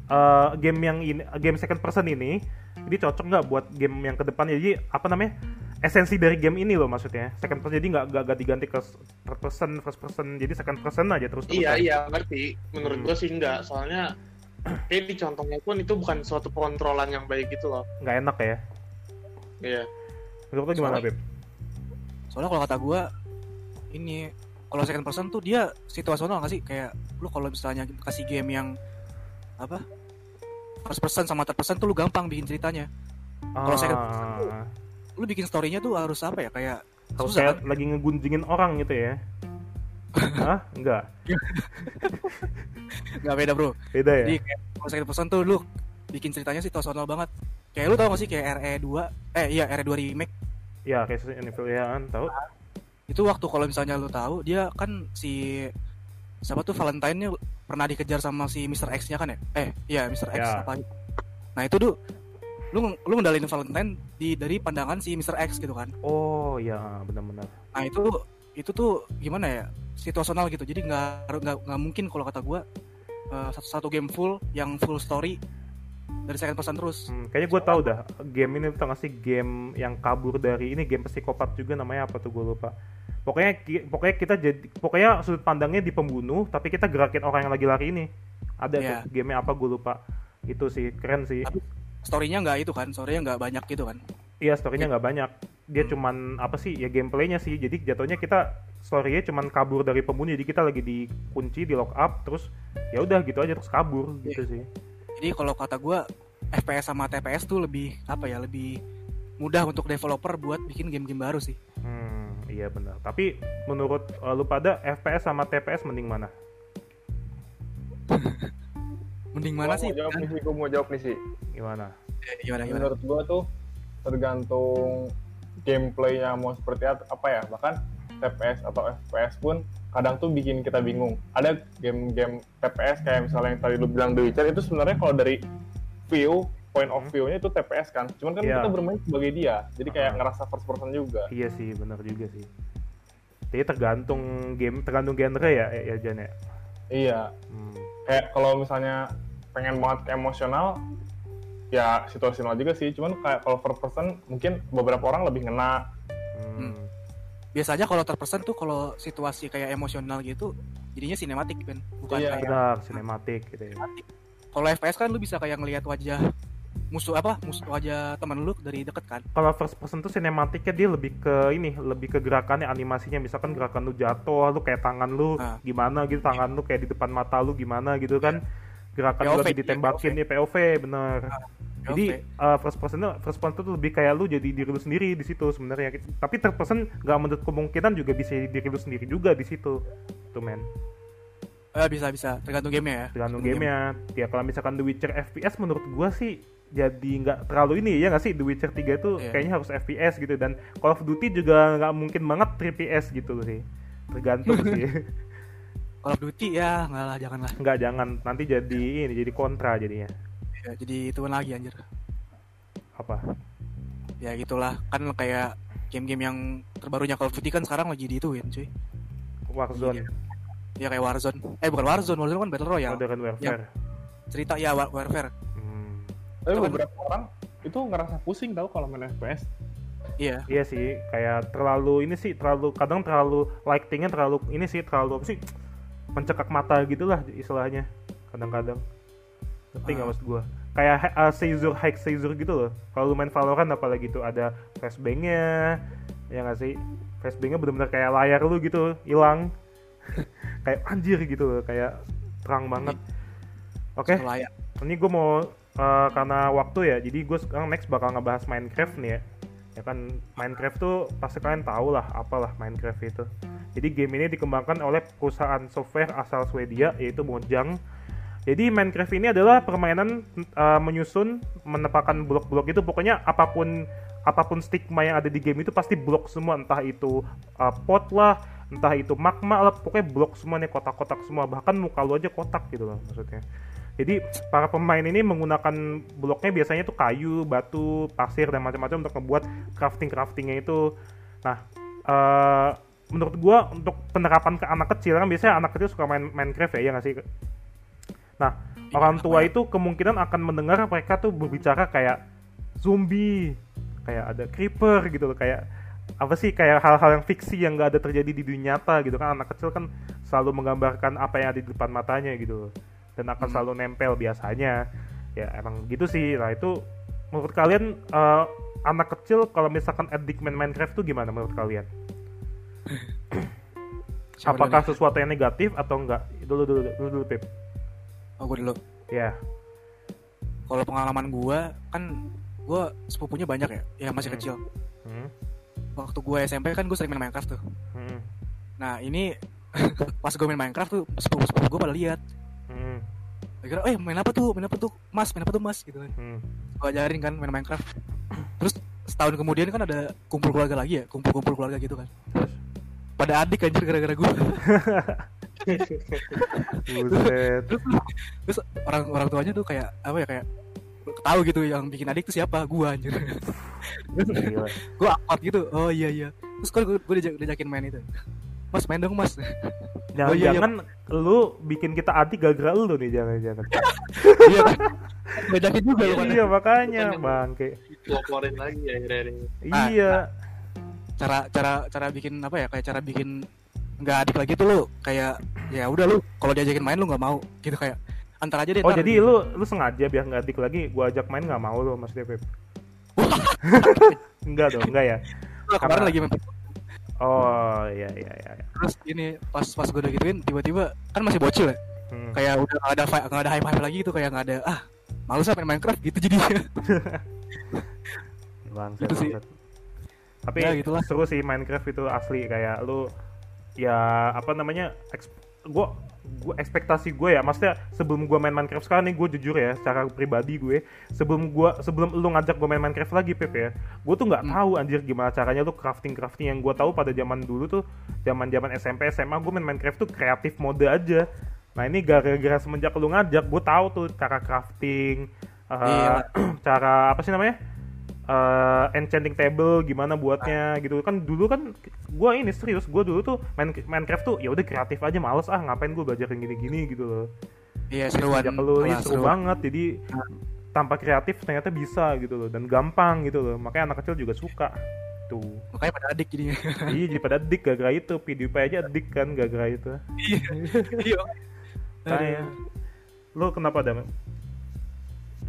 eh game yang ini game second person ini ini cocok nggak buat game yang ke depannya jadi apa namanya esensi dari game ini loh maksudnya second person jadi nggak nggak nggak diganti ke third person first person jadi second person aja terus terusan iya iya ngerti menurut Hmm. gue sih enggak soalnya kayak di contohnya pun itu bukan suatu pengontrolan yang baik gitu loh. Nggak enak ya? Iya. Menurut lo gimana Beb? soalnya kalau kata gua ini kalau second person tuh dia situasional nggak sih? Kayak lu kalau misalnya kasih game yang apa? First person sama third person tuh lu gampang bikin ceritanya. Kalau second person tuh Ah, lu bikin storynya tuh harus apa ya? Kayak harus susah kayak lagi ngegunjingin orang gitu ya Hah? Enggak. nggak beda bro Beda ya? jadi kayak kalau second person tuh lu bikin ceritanya situasional banget kayak lu tau gak sih kayak RE 2 eh iya RE 2 remake Ya, kayak Evil ya kan, tahu? itu waktu kalau misalnya lu tahu dia kan si siapa tuh Valentine-nya pernah dikejar sama si Mr. X-nya kan ya? Eh, iya Mr. X Ya. apa? Nah, itu tuh lu lu ngendalin Valentine di dari pandangan si Mr. X gitu kan. Oh, ya, benar-benar. Nah, itu itu tuh gimana ya? Situasional gitu. Jadi nggak nggak nggak mungkin kalau kata gua eh, satu satu game full yang full story dari second person terus. Hmm, kayaknya gue tahu dah game ini tuh ngasih game yang kabur dari ini game psikopat juga namanya apa tuh gue lupa. Pokoknya pokoknya kita jadi pokoknya sudut pandangnya di pembunuh tapi kita gerakin orang yang lagi lari ini. Ada Iya. tuh gamenya apa gue lupa. Itu sih keren sih. Tapi storynya nggak itu kan? Storynya nggak banyak gitu kan? Iya storynya nggak banyak. Dia Hmm. cuman apa sih ya gameplaynya sih. Jadi jatuhnya kita storynya cuman kabur dari pembunuh. Jadi kita lagi dikunci di lock up terus ya udah gitu aja terus kabur Iya. gitu sih. Jadi kalau kata gua FPS sama TPS tuh lebih apa ya? Lebih mudah untuk developer buat bikin game-game baru sih. Hmm, iya benar. Tapi menurut uh, lu pada FPS sama TPS mending mana? Mending Gua mana mau sih? jawab Kan? nih sih, gua mau jawab nih sih. Gimana? Eh, Gimana gimana? Menurut gua tuh tergantung gameplaynya mau seperti apa ya. Bahkan TPS atau FPS pun kadang tuh bikin kita bingung. Ada game-game TPS kayak misalnya yang tadi lu bilang The Witcher itu sebenarnya kalau dari view point of Hmm. view-nya itu TPS kan. Cuman kan Iya. kita bermain sebagai dia. Jadi kayak Ah. ngerasa first person juga. Iya sih, benar juga sih. Jadi tergantung game, tergantung genre ya, ya, ya Jan ya. Iya. Hmm. Kayak kalau misalnya pengen banget ke emosional ya situasional juga sih. Cuman kayak kalau first person mungkin beberapa orang lebih ngena. Hmm. biasanya kalau terpesan tuh kalau situasi kayak emosional gitu jadinya sinematik kan bukan Iya. kayak benar sinematik gitu ya. kalau FPS kan lu bisa kayak ngelihat wajah musuh apa musuh wajah teman lu dari deket kan? Kalau first person tuh sinematiknya dia lebih ke ini lebih ke gerakannya animasinya. Misalkan gerakan lu jatuh lu kayak tangan lu Ah. gimana gitu tangan lu kayak di depan mata lu gimana gitu kan gerakan POV, lagi ya, ditembakin ya POV bener. Jadi POV. uh, first person itu first person tuh lebih kayak lu jadi diri lu sendiri di situ sebenarnya. Tapi third person nggak menutup kemungkinan juga bisa jadi diri lu sendiri juga di situ. Tuh men. Eh, bisa bisa. Tergantung gamenya ya. Tergantung gamenya. ya kalau misalkan The Witcher FPS menurut gua sih jadi nggak terlalu ini ya nggak sih? The Witcher 3 itu Iya. kayaknya harus FPS gitu. Dan Call of Duty juga nggak mungkin banget 3PS gitu sih. Tergantung sih Call of Duty ya. Nggak lah jangan lah. Nggak jangan. Nanti jadi ini jadi kontra jadinya. Ya, jadi itu lagi anjir. Apa? Ya gitulah. Kan kayak game-game yang terbarunya Call of Duty kan sekarang lagi diituin cuy. Warzone. Ya kayak Warzone. Eh bukan Warzone. Warzone kan Battle Royale. Modern Warfare. Cerita ya War- Warfare. Hmm. Tapi Itu kan- beberapa orang itu ngerasa pusing tau kalau main FPS. iya. Iya sih kayak terlalu ini sih terlalu kadang terlalu lightingnya terlalu ini sih terlalu apa sih mencekak mata gitulah istilahnya kadang-kadang. Ngerti nggak Ah. maksud gua? Kayak uh, Seizure high Seizure gitu loh. Kalau lu main Valorant apalagi tuh ada flashbangnya ya nggak sih? Flashbangnya bener-bener kayak layar lu gitu hilang. Kayak anjir gitu loh kayak terang banget. Oke? Layak ini gue mau uh, karena waktu ya jadi gue sekarang next bakal ngebahas Minecraft nih ya. Ya kan Minecraft tuh pasti kalian tahu lah apalah Minecraft itu jadi game ini dikembangkan oleh perusahaan software asal Swedia yaitu Mojang. Jadi Minecraft ini adalah permainan uh, menyusun menepakkan blok-blok itu. Pokoknya apa pun apa pun stigma yang ada di game itu pasti blok semua. Entah itu uh, pot lah entah itu magma lah. Pokoknya blok semuanya kotak-kotak semua. Bahkan muka lu aja kotak gitu loh maksudnya. Jadi para pemain ini menggunakan bloknya biasanya tuh kayu, batu, pasir dan macam-macam untuk membuat crafting craftingnya itu. Nah, eh, menurut gua untuk penerapan ke anak kecil kan biasanya anak kecil suka main Minecraft ya, ya nggak sih? Nah, orang tua itu kemungkinan akan mendengar mereka tuh berbicara kayak zombie, kayak ada creeper gitu loh, kayak apa sih kayak hal-hal yang fiksi yang nggak ada terjadi di dunia nyata gitu kan. Anak kecil kan selalu menggambarkan apa yang ada di depan matanya gitu loh dan akan Hmm. selalu nempel biasanya. Ya emang gitu sih. Nah itu menurut kalian eh, anak kecil kalau misalkan addict main Minecraft tuh gimana menurut kalian Siapa apakah dulu sesuatu yang negatif atau enggak? Dulu dulu dulu dulu Pip oh gue dulu. Ya kalau pengalaman gua kan gua sepupunya banyak ya yang masih Hmm. kecil. Hmm, waktu gue SMP kan gue sering main Minecraft tuh. Hmm, nah ini pas gue main Minecraft tuh sepupu sepupu gue pada lihat. Hmm, kira eh main apa tuh? Main apa tuh? Mas main apa tuh mas? Gitu kan. Hmm. gue ajarin kan main Minecraft. Terus setahun kemudian kan ada kumpul keluarga lagi ya kumpul-kumpul keluarga gitu kan. Terus? Pada adik anjir gara-gara gue Buset. terus orang orang tuanya tuh kayak apa ya kayak tahu gitu yang bikin adik tuh siapa gue anjir gue akut gitu oh iya iya terus kan gue, gue diajak, diajakin main itu mas main dong mas Oh, iya, iya. Jangan-jangan lu bikin kita adik gara-gara lu nih jangan-jangan. iya kan diajakin juga lu pada. iya makanya bangke. Peloplorin lagi ya akhirnya Iya. Cara cara cara bikin apa ya kayak cara bikin nggak adik lagi tuh lu kayak ya udah lu kalau diajakin main lu nggak mau gitu kayak antar aja deh Oh jadi lu lu sengaja biar nggak adik lagi gua ajak main nggak mau lu maksudnya Pep? enggak dong enggak ya. Lu kemarin karena- lagi main Oh iya iya iya. iya. terus ini pas pas gue udah gituin tiba-tiba kan masih bocil ya Hmm. kayak udah nggak ada nggak ada hype hype lagi gitu kayak nggak ada ah males ah main Minecraft gitu jadinya Bangsat, Gitu sih. Tapi Ya, gitulah. seru sih Minecraft itu asli kayak lu ya apa namanya gua gua ekspektasi gue ya maksudnya sebelum gua main Minecraft sekarang nih gue jujur ya secara pribadi gue sebelum gua sebelum lu ngajak gue main Minecraft lagi Pep ya gue tuh nggak Hmm. tahu anjir gimana caranya lu crafting crafting yang gue tahu pada zaman dulu tuh zaman zaman SMP SMA gue main Minecraft tuh kreatif mode aja nah ini gara-gara semenjak lu ngajak gue tahu tuh cara crafting Iya. cara apa sih namanya eh, enchanting table gimana buatnya gitu. Kan dulu kan gue ini serius gue dulu tuh main Minecraft tuh ya udah kreatif aja males ah ngapain gue belajarin gini-gini gitu loh. Iya seruan. sejak lu ini malah seru seru. banget. Jadi tanpa kreatif ternyata bisa gitu loh. Dan gampang gitu loh. Makanya anak kecil juga suka itu makanya pada adik jadinya. Iya jadi pada adik gara-gara itu. PewDiePie aja adik kan gara-gara itu. Iya. Iya. Kayak lo kenapa dam?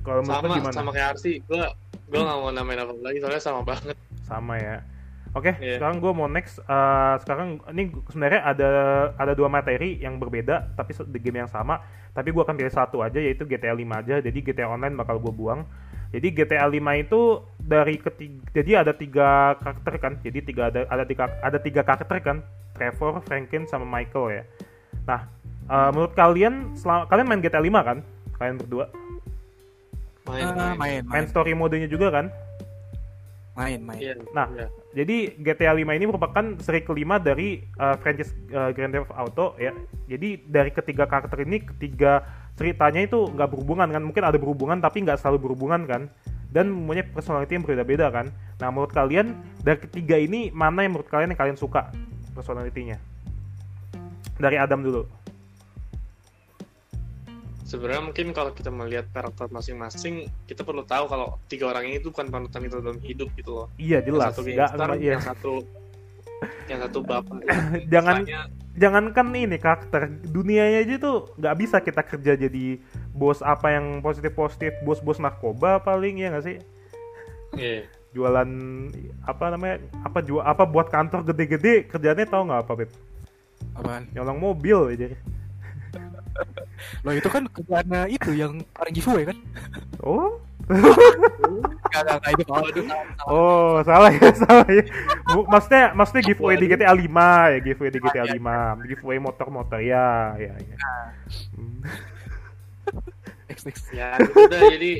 Kalau sama gimana? sama kayak Arsi. Gue gue nggak mau namain apa lagi soalnya sama banget. Sama ya. Oke Iya. sekarang gue mau next. Eh, sekarang ini sebenarnya ada ada dua materi yang berbeda tapi di game yang sama. Tapi gue akan pilih satu aja yaitu GTA 5 aja. Jadi GTA Online bakal gue buang. Jadi GTA 5 itu dari ketiga jadi ada tiga karakter kan? Jadi tiga ada ada tiga ada tiga karakter kan? Trevor, Franklin sama Michael ya. Nah eh, menurut kalian selama, kalian main GTA 5 kan? Kalian berdua main Ah, main, main main main story modenya juga kan main main Iya, Nah, iya. Jadi GTA 5 ini merupakan seri kelima dari uh, franchise uh, Grand Theft Auto ya. Jadi dari ketiga karakter ini ketiga ceritanya itu nggak berhubungan kan? Mungkin ada berhubungan tapi nggak selalu berhubungan kan? Dan mempunyai personality yang berbeda-beda kan? Nah menurut kalian dari ketiga ini mana yang menurut kalian yang kalian suka personalitinya? Dari Adam dulu. Sebenarnya mungkin kalau kita melihat karakter masing-masing kita perlu tahu kalau tiga orang ini tuh bukan panutan kita dalam hidup gitu loh Iya yang jelas. satu Nggak- gangster nggak- iya. yang satu yang satu bapak Jangan Istilahnya, jangankan ini karakter dunianya aja tuh nggak bisa kita kerja jadi bos apa yang positif positif bos-bos narkoba paling ya nggak sih iya. jualan apa namanya apa jual apa buat kantor gede-gede kerjanya tau nggak apa beb apaan nyolong mobil aja lo itu kan kerjaannya itu yang kemarin giveaway kan? Oh. Gak, gak, gak, itu kalau itu salah, salah. oh salah ya salah ya. Bu- maksudnya maksudnya giveaway di GTA 5 ya giveaway di GTA 5 giveaway motor-motor ya ya ya. Hmm. Next, next. ya gitu dah jadi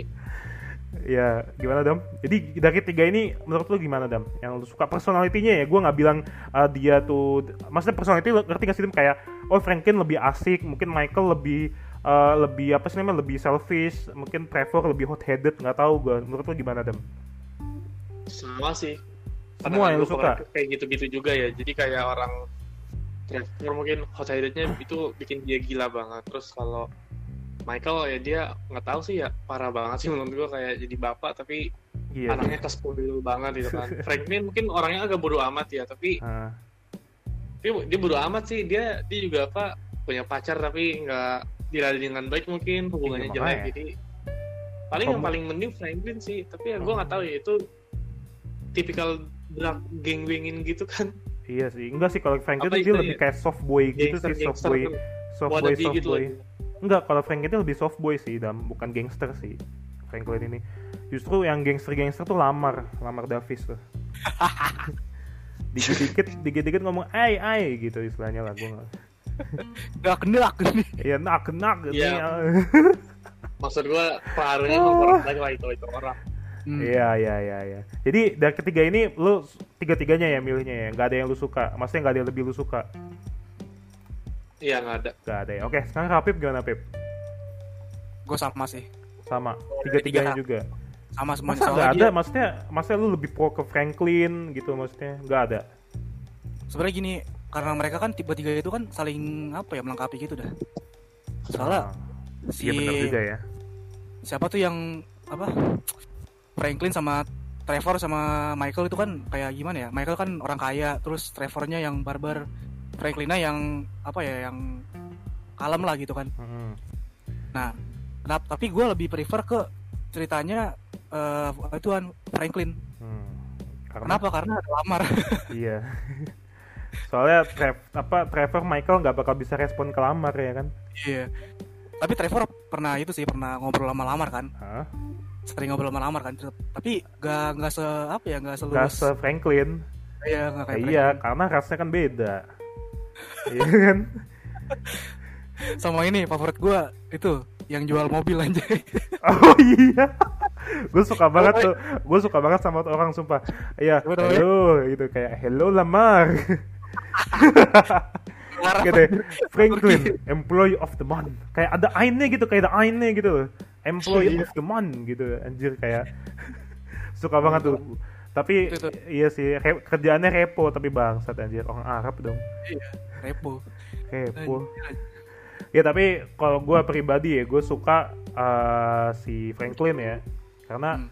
Ya, gimana Dam? Jadi dari tiga ini menurut lu gimana Dam? Yang lu suka personalitinya ya? Gue nggak bilang uh, dia tuh, maksudnya personality ngerti gak sih Dim? Kayak, oh Franklin lebih asik, mungkin Michael lebih uh, lebih apa sih namanya lebih selfish, mungkin Trevor lebih hot headed, nggak tahu gue. Menurut lu gimana Dam? semua sih Semua yang lu suka? kayak- kayak gitu-gitu juga ya jadi kayak orang Trevor mungkin hot headednya itu bikin dia gila banget terus kalau Michael ya dia nggak tahu sih ya parah banget sih menurut gua kayak jadi bapak tapi Iya. anaknya kespoil banget gitu kan. Franklin mungkin orangnya agak bodoh amat ya tapi Ah, dia, dia bodoh amat sih. Dia dia juga apa punya pacar tapi nggak dilalui dengan baik mungkin hubungannya Iya, jelek makanya. jadi paling yang Kamu- paling mending Franklin sih. Tapi ya gue nggak tahu ya itu tipikal drug gang bangin gitu kan. Iya sih, enggak sih kalau Franklin tuh dia itu lebih ya? kayak soft boy gitu gangster sih, soft boy, soft boy, soft gitu boy. Enggak, kalau Franklin itu lebih soft boy sih, Dam, bukan gangster sih. Franklin ini. Justru yang gangster-gangster tuh lamar, lamar Davis tuh. Dikit-dikit, dikit-dikit ngomong ay ay gitu istilahnya lah gue nggak. Gak kendak nih Iya nak nak gitu Iya. ya. maksud gue pengaruhnya emang orang lagi lah itu itu orang Hmm. Iya iya iya iya. Jadi dari ketiga ini lu tiga-tiganya ya milihnya ya, nggak ada yang lu suka. Maksudnya nggak ada yang lebih lu suka. Iya nggak ada Nggak ada ya. Oke, sekarang Rapip gimana Pip? Gue sama sih Sama, tiga-tiganya Tiga. juga. Sama semuanya Masa nggak ada? dia- Maksudnya, maksudnya lu lebih pro ke Franklin gitu maksudnya? Nggak ada. Sebenarnya gini Karena mereka kan tiba-tiga itu kan saling apa ya melengkapi gitu dah Soalnya Ah, si Iya benar juga ya. siapa tuh yang apa Franklin sama Trevor sama Michael itu kan kayak gimana ya Michael kan orang kaya terus Trevornya yang barbar Franklinnya yang apa ya yang kalem lah gitu kan Mm-mm. nah kenapa tapi gue lebih prefer ke ceritanya eh itu kan Franklin Hmm. Karena kenapa karena ada lamar iya. Soalnya Trev, apa Trevor Michael nggak bakal bisa respon ke lamar ya kan? iya tapi Trevor pernah itu sih pernah ngobrol sama lamar kan Hah? sering ngobrol sama lamar kan tapi gak nggak se apa ya nggak Gak selulus se Franklin. iya kayak iya, karena rasnya kan beda. Iya kan? Sama ini favorit gue itu yang jual mobil aja Oh iya. gue suka banget tuh. Gue suka banget sama orang sumpah. Iya, hello gitu kayak hello lamar. gitu ya. Franklin, employee of the month. Kayak ada ainnya gitu, kayak ada ainnya gitu. Employee of the month gitu. Anjir kayak suka banget tuh. Tapi Itu iya sih, re- kerjaannya repo tapi bangsat anjir. Orang Arab dong. iya repo Repo. Ya tapi kalau gue pribadi ya gue suka uh, si Franklin ya karena Hmm.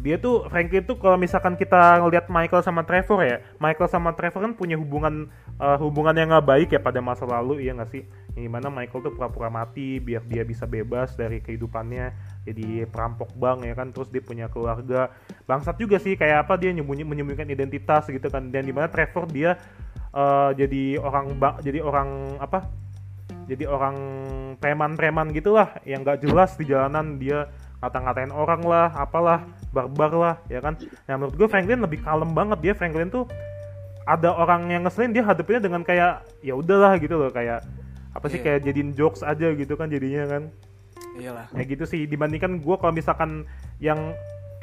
Dia tuh Franklin tuh kalau misalkan kita ngelihat Michael sama Trevor ya Michael sama Trevor kan punya hubungan eh, hubungan yang nggak baik ya pada masa lalu iya nggak sih? Yang di mana Michael tuh pura-pura mati biar dia bisa bebas dari kehidupannya jadi perampok bank ya kan terus dia punya keluarga. Bangsat juga sih kayak apa dia nyembunyi menyembunyikan identitas gitu kan dan di mana Trevor dia eh, jadi orang ba- jadi orang apa jadi orang preman-preman gitulah yang nggak jelas di jalanan dia ngata-ngatain orang lah apalah barbar lah ya kan? Nah menurut gue Franklin lebih kalem banget dia. Franklin tuh ada orang yang ngeselin dia hadapinnya dengan kayak ya udahlah gitu loh kayak apa sih Iya. kayak jadiin jokes aja gitu kan jadinya kan. Iyalah. Ya gitu sih dibandingkan gue kalau misalkan yang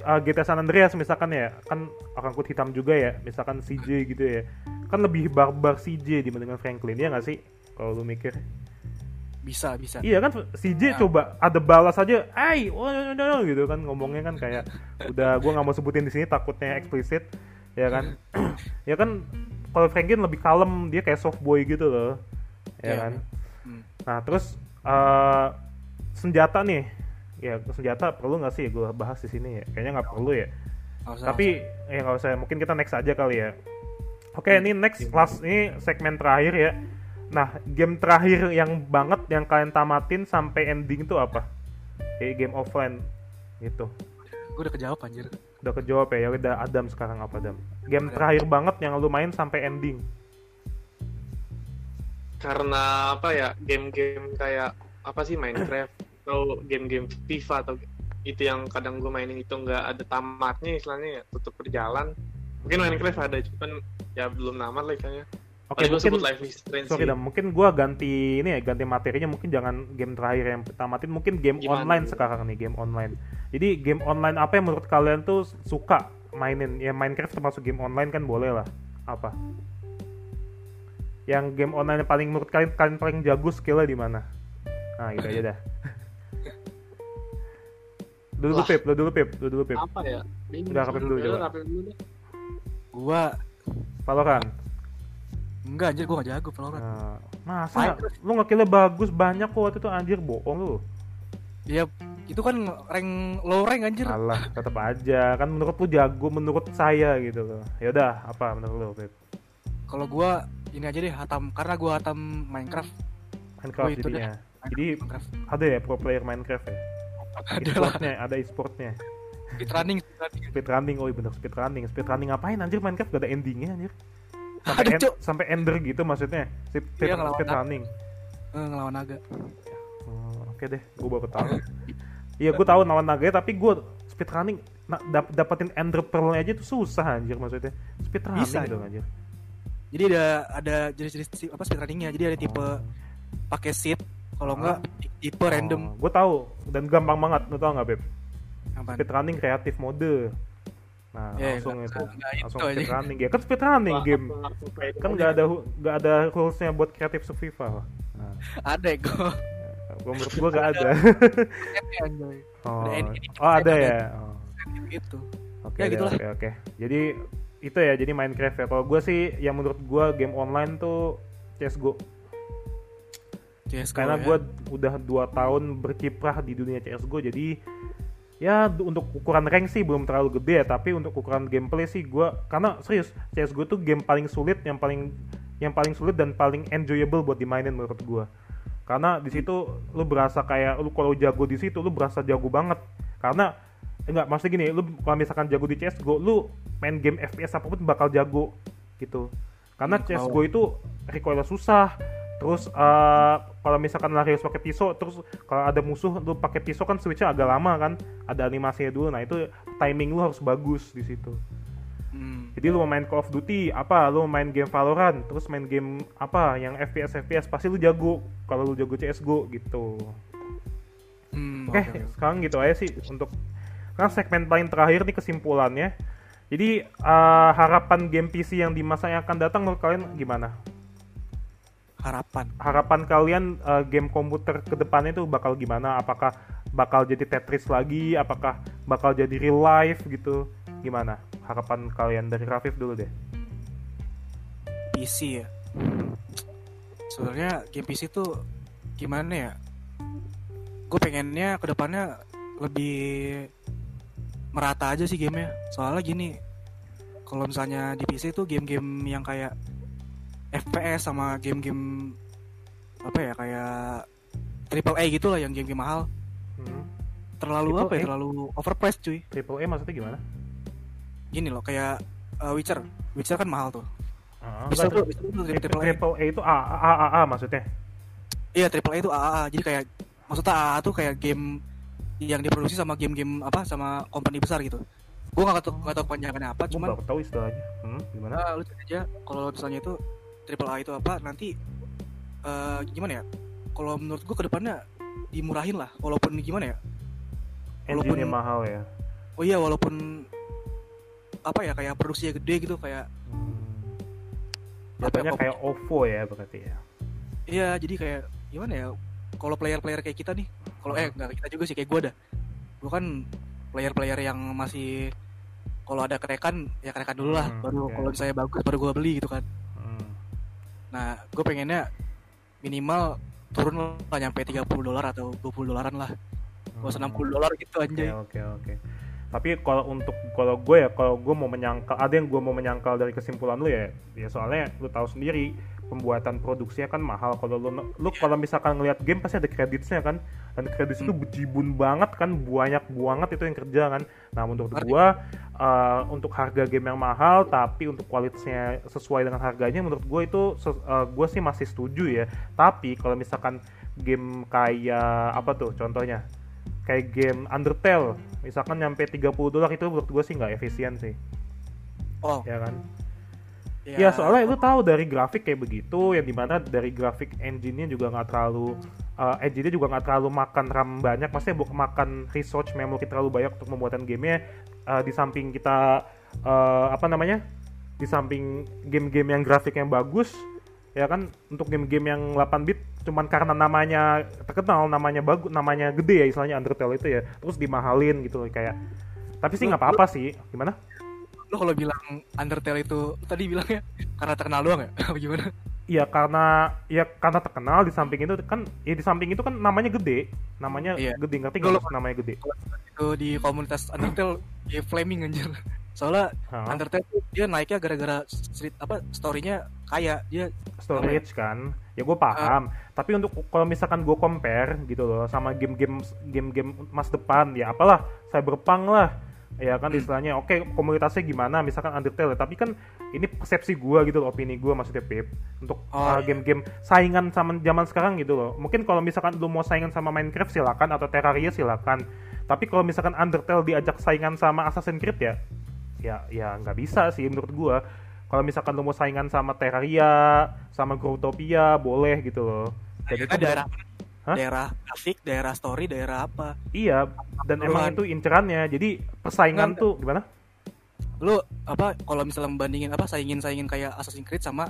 uh, GTA San Andreas misalkan ya kan orang kulit hitam juga ya misalkan CJ gitu ya. Kan lebih barbar CJ dibandingkan Franklin ya nggak sih? Kalau lu mikir bisa bisa Iya kan CJ Nah. coba ada balas aja, "Ai, oh, no, no, no," gitu kan ngomongnya kan kayak udah gua nggak mau sebutin di sini takutnya eksplisit, ya kan? ya kan kalau Franklin lebih kalem, dia kayak soft boy gitu loh. Ya Iya. kan? Hmm. Nah, terus eh, senjata nih. Ya, senjata perlu nggak sih gue bahas di sini ya? Kayaknya nggak perlu ya. Usah, Tapi ya nggak usah, mungkin kita next aja kali ya. Oke, ini next last ini segmen terakhir ya. Nah, game terakhir yang banget yang kalian tamatin sampai ending itu apa? Kayak game offline gitu. gue udah kejawab anjir Udah kejawab ya, ya udah Adam sekarang apa Adam? Game terakhir banget yang lu main sampai ending. karena apa ya game-game kayak apa sih Minecraft atau game-game FIFA atau itu yang kadang gue mainin itu nggak ada tamatnya istilahnya ya tetap berjalan mungkin Minecraft ada cuman ya belum tamat lah istilahnya Oke, gue mungkin sorry. Dam, mungkin gua ganti ini ya, ganti materinya mungkin jangan game terakhir yang tamatin, mungkin game Gimana? online sekarang nih, game online. Jadi game online apa yang menurut kalian tuh suka mainin? Ya Minecraft termasuk game online kan boleh lah. Apa? Yang game online yang paling menurut kalian kalian paling jago skillnya di mana? Nah, gitu aja dah. Dulu dulu. Pip, lu dulu Pip, lu dulu Pip. apa ya Bingung Udah. Rapid dulu, Ya, coba. Dulu gua Valorant. Enggak anjir gua gak jago Valorant Nah, masa lu ngekillnya bagus banyak kok waktu itu anjir bohong lu. ya itu kan rank low rank anjir Alah, tetap aja kan menurut lu jago menurut saya gitu loh. Ya udah, apa menurut lu, Pip? kalau gua ini aja deh hatam karena gua hatam Minecraft Minecraft itu jadinya. Jadi Minecraft ada ya pro player Minecraft ya? ada lah E-sportnya, ada e-sportnya. speed running speed running Speed running, oh iya bener speed running. Speed running ngapain anjir Minecraft gak ada endingnya anjir. Sampai, end- Cuk. sampai ender gitu maksudnya. Speed, Iya, ngelawan running. Eh, ngelawan naga Oh, Oke deh, gue baru tahu. Iya, gue tahu lawan naga tapi gue speed running na- dap- dapetin ender pearl aja tuh susah anjir maksudnya. Speed running Bisa, dong anjir. jadi ada ada jenis-jenis si- apa speed runningnya jadi ada tipe pakai seat kalau enggak tipe random Gue tahu dan gampang banget, lu tau nggak Beb? Apaan? Speed running kreatif mode. Nah, Ya, langsung itu, itu langsung aja. speed running. Ya kan speed running Wah, game. itu? Kan nggak ada nggak ada rulesnya buat kreatif survival. Nah, ada gua gua menurut gua nggak ada. Oh, oh ada ada. ya. Oh. gitu Oke, Ya, oke, oke. Jadi itu ya, jadi Minecraft ya. Kalau gue sih, yang menurut gue game online tuh CS:GO. CS:GO Karena ya. gue udah 2 tahun berkiprah di dunia CS:GO, jadi ya untuk ukuran rank sih belum terlalu gede ya, tapi untuk ukuran gameplay sih gue karena serius CS:GO tuh game paling sulit, yang paling yang paling sulit dan paling enjoyable buat dimainin menurut gue. Karena di situ lu berasa kayak lu kalau jago di situ lu berasa jago banget. Karena enggak maksudnya gini, lu kalau misalkan jago di CS:GO, lu main game FPS apa pun bakal jago gitu. Karena Hmm, CS:GO itu recoilnya susah. Terus eh, kalau misalkan lari harus pakai pisau, terus kalau ada musuh lu pakai pisau kan switchnya agak lama kan, ada animasinya dulu. Nah itu timing lu harus bagus di situ. Hmm. Jadi lu mau main Call of Duty, apa? Lu mau main game Valorant, terus main game apa yang FPS FPS pasti lu jago kalau lu jago CS:GO gitu. Hmm, Oke, oke. sekarang gitu aja sih untuk sekarang segmen paling terakhir nih kesimpulannya. Jadi eh, harapan game PC yang di masa yang akan datang menurut kalian gimana? Harapan Harapan kalian eh, game komputer ke depannya itu bakal gimana? Apakah bakal jadi Tetris lagi? Apakah bakal jadi real life gitu? Gimana? Harapan kalian dari Rafif dulu deh. PC ya sebenarnya game PC tuh gimana ya gue pengennya ke depannya lebih merata aja sih gamenya soalnya gini kalau misalnya di PC tuh game-game yang kayak FPS sama game-game apa ya kayak triple A gitu lah yang game-game mahal Hmm. terlalu Triple apa ya A? terlalu overpriced cuy Triple A maksudnya gimana? gini loh kayak uh, Witcher Witcher kan mahal tuh Witcher enggak, tuh, triple A Triple A itu A A A A maksudnya. iya triple A itu AAA jadi kayak maksudnya AAA tuh kayak game yang diproduksi sama game-game apa sama company besar gitu gue gak tau nggak tahu panjangannya apa cuman baru tahu istilahnya. Hmm, gimana? Nah, lu cek aja kalau misalnya itu triple A itu apa nanti eh gimana ya? Kalau menurut gua ke depannya dimurahin lah, walaupun gimana ya? Walaupun- mahal ya. Oh iya, walaupun apa ya kayak produksinya gede gitu kayak Hmm. Jatuhnya ya, kayak OVO ya berarti ya. iya jadi kayak gimana ya? Kalau player-player kayak kita nih, kalau eh nggak kita juga sih kayak gua dah. Gua kan player-player yang masih kalau ada kerekan ya kerekan dulu lah, Hmm, baru iya. kalau misalnya bagus baru gua beli gitu kan. Nah, gue pengennya minimal turun lah nyampe 30 dolar atau 20 dolaran lah. Gak usah Hmm. 60 dolar gitu Oke anjay. oke oke. Tapi kalau untuk kalau gue ya kalau gue mau menyangkal ada yang gue mau menyangkal dari kesimpulan lu ya ya soalnya lu tahu sendiri pembuatan produksinya kan mahal. Kalau lu lu kalau misalkan ngelihat game pasti ada kreditnya kan. Dan kredit itu bejibun banget kan banyak banget itu yang kerja kan. Nah Ngerti. gue uh, untuk harga game yang mahal tapi untuk kualitasnya sesuai dengan harganya menurut gue itu uh, gue sih masih setuju ya. Tapi kalau misalkan game kayak apa tuh contohnya? Kayak game Undertale misalkan nyampe 30 dolar itu menurut gue sih nggak efisien sih. Oh, ya kan ya soalnya lu tahu dari grafik kayak begitu yang di mana dari grafik engine-nya juga nggak terlalu uh, engine-nya juga nggak terlalu makan RAM banyak. Maksudnya bukan makan resource memory terlalu banyak untuk pembuatan gamenya uh, di samping kita uh, apa namanya di samping game-game yang grafiknya bagus ya kan untuk game-game yang 8 bit cuman karena namanya terkenal namanya bagus namanya gede ya istilahnya Undertale itu ya terus dimahalin gitu kayak tapi sih nggak apa-apa sih gimana kalau bilang Undertale itu tadi bilangnya karena terkenal doang ya? Apa gimana? Iya karena ya karena terkenal di samping itu kan ya di samping itu kan namanya gede namanya Iya. gede ngerti Kalau- namanya gede Itu di komunitas Undertale ya flaming anjir. Soalnya Hah? Undertale tuh dia naiknya gara-gara street apa story-nya kaya. Dia storage kan ya gue paham tapi untuk kalau misalkan gue compare gitu loh sama game-game game-game mas depan ya apalah cyberpunk lah ya kan istilahnya oke komunitasnya gimana? Misalkan Undertale tapi kan ini persepsi gue gitu loh opini gue maksudnya Pip untuk Oh, uh, iya. game-game saingan sama zaman sekarang gitu loh. Mungkin kalau misalkan lu mau saingan sama Minecraft silakan atau Terraria silakan. Tapi kalau misalkan Undertale diajak saingan sama Assassin's Creed ya ya ya nggak bisa sih menurut gue kalau misalkan lu mau saingan sama Terraria sama Growtopia boleh gitu loh. Itu Ada daerah Hah? daerah grafik, daerah story, daerah apa? iya dan emang itu incerannya jadi persaingan tuh gimana Lu apa kalau misalnya membandingin apa saingin-saingin kayak Assassin's Creed sama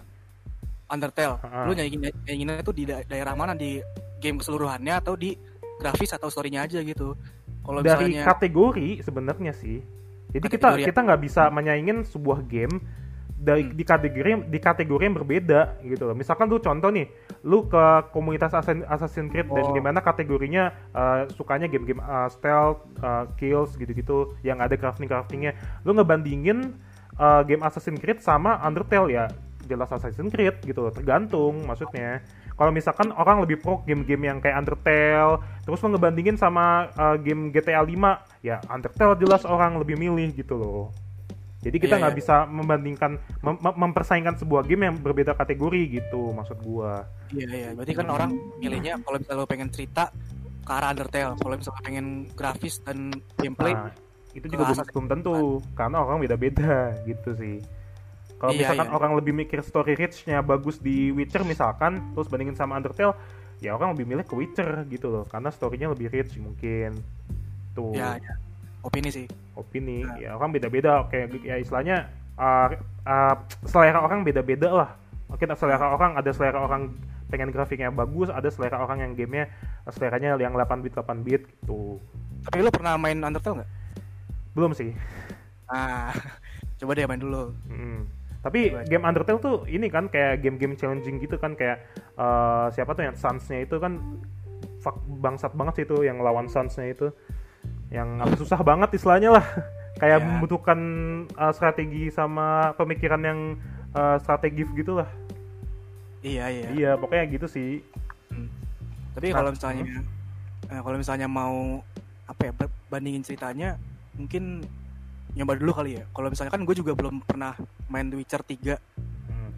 Undertale. Ha-ha. Lu nyaingin nyainginnya tuh di da- daerah mana di game keseluruhannya atau di grafis atau story-nya aja gitu. Kalau dari misalnya kategori sebenarnya sih jadi kita Kategori ya? kita nggak bisa menyaingin sebuah game dari Hmm. di kategori di kategori yang berbeda gitu loh. Misalkan lu contoh nih, lu ke komunitas Assassin- Assassin's Creed dan Oh. di mana kategorinya uh, sukanya game-game uh, stealth, uh, kills gitu-gitu yang ada crafting-craftingnya. Lu ngebandingin uh, game Assassin's Creed sama Undertale ya jelas Assassin's Creed gitu loh, tergantung maksudnya. Kalau misalkan orang lebih pro game-game yang kayak Undertale, terus lu ngebandingin sama uh, game GTA 5, ya Undertale jelas orang lebih milih gitu loh. Jadi kita Iya, nggak iya. bisa membandingkan mem- mem- mempersaingkan sebuah game yang berbeda kategori gitu maksud gua. Iya iya, berarti kan orang milihnya kalau misalnya lo pengen cerita ke arah Undertale, kalau misalnya pengen grafis dan gameplay, Nah, itu juga belum, belum tentu karena orang beda-beda gitu sih. Kalau Iya, misalkan iya. orang lebih mikir story rich-nya bagus di Witcher misalkan, terus bandingin sama Undertale, ya orang lebih milih ke Witcher gitu loh, karena story-nya lebih rich mungkin. Tuh. ya, ya opini sih. Opini Nah. ya orang beda-beda kayak ya istilahnya uh, uh, selera orang beda-beda lah mungkin selera orang ada selera orang pengen grafiknya bagus ada selera orang yang gamenya seleranya yang 8 bit 8 bit gitu Tapi lo pernah main Undertale nggak? belum sih Nah, coba deh main dulu. Mm. tapi Coba. game Undertale tuh ini kan kayak game-game challenging gitu kan kayak uh, siapa tuh yang Suns-nya itu kan fuck bangsat banget sih itu yang lawan Suns-nya itu yang apa susah banget istilahnya lah. Kayak Ya. membutuhkan uh, strategi sama pemikiran yang uh, strategis gitu lah. Iya iya. Iya pokoknya gitu sih. Tapi Nah, kalau misalnya eh, kalau misalnya mau apa ya bandingin ceritanya mungkin nyoba dulu kali ya. Kalau misalnya kan gue juga belum pernah main The Witcher 3 Hmm.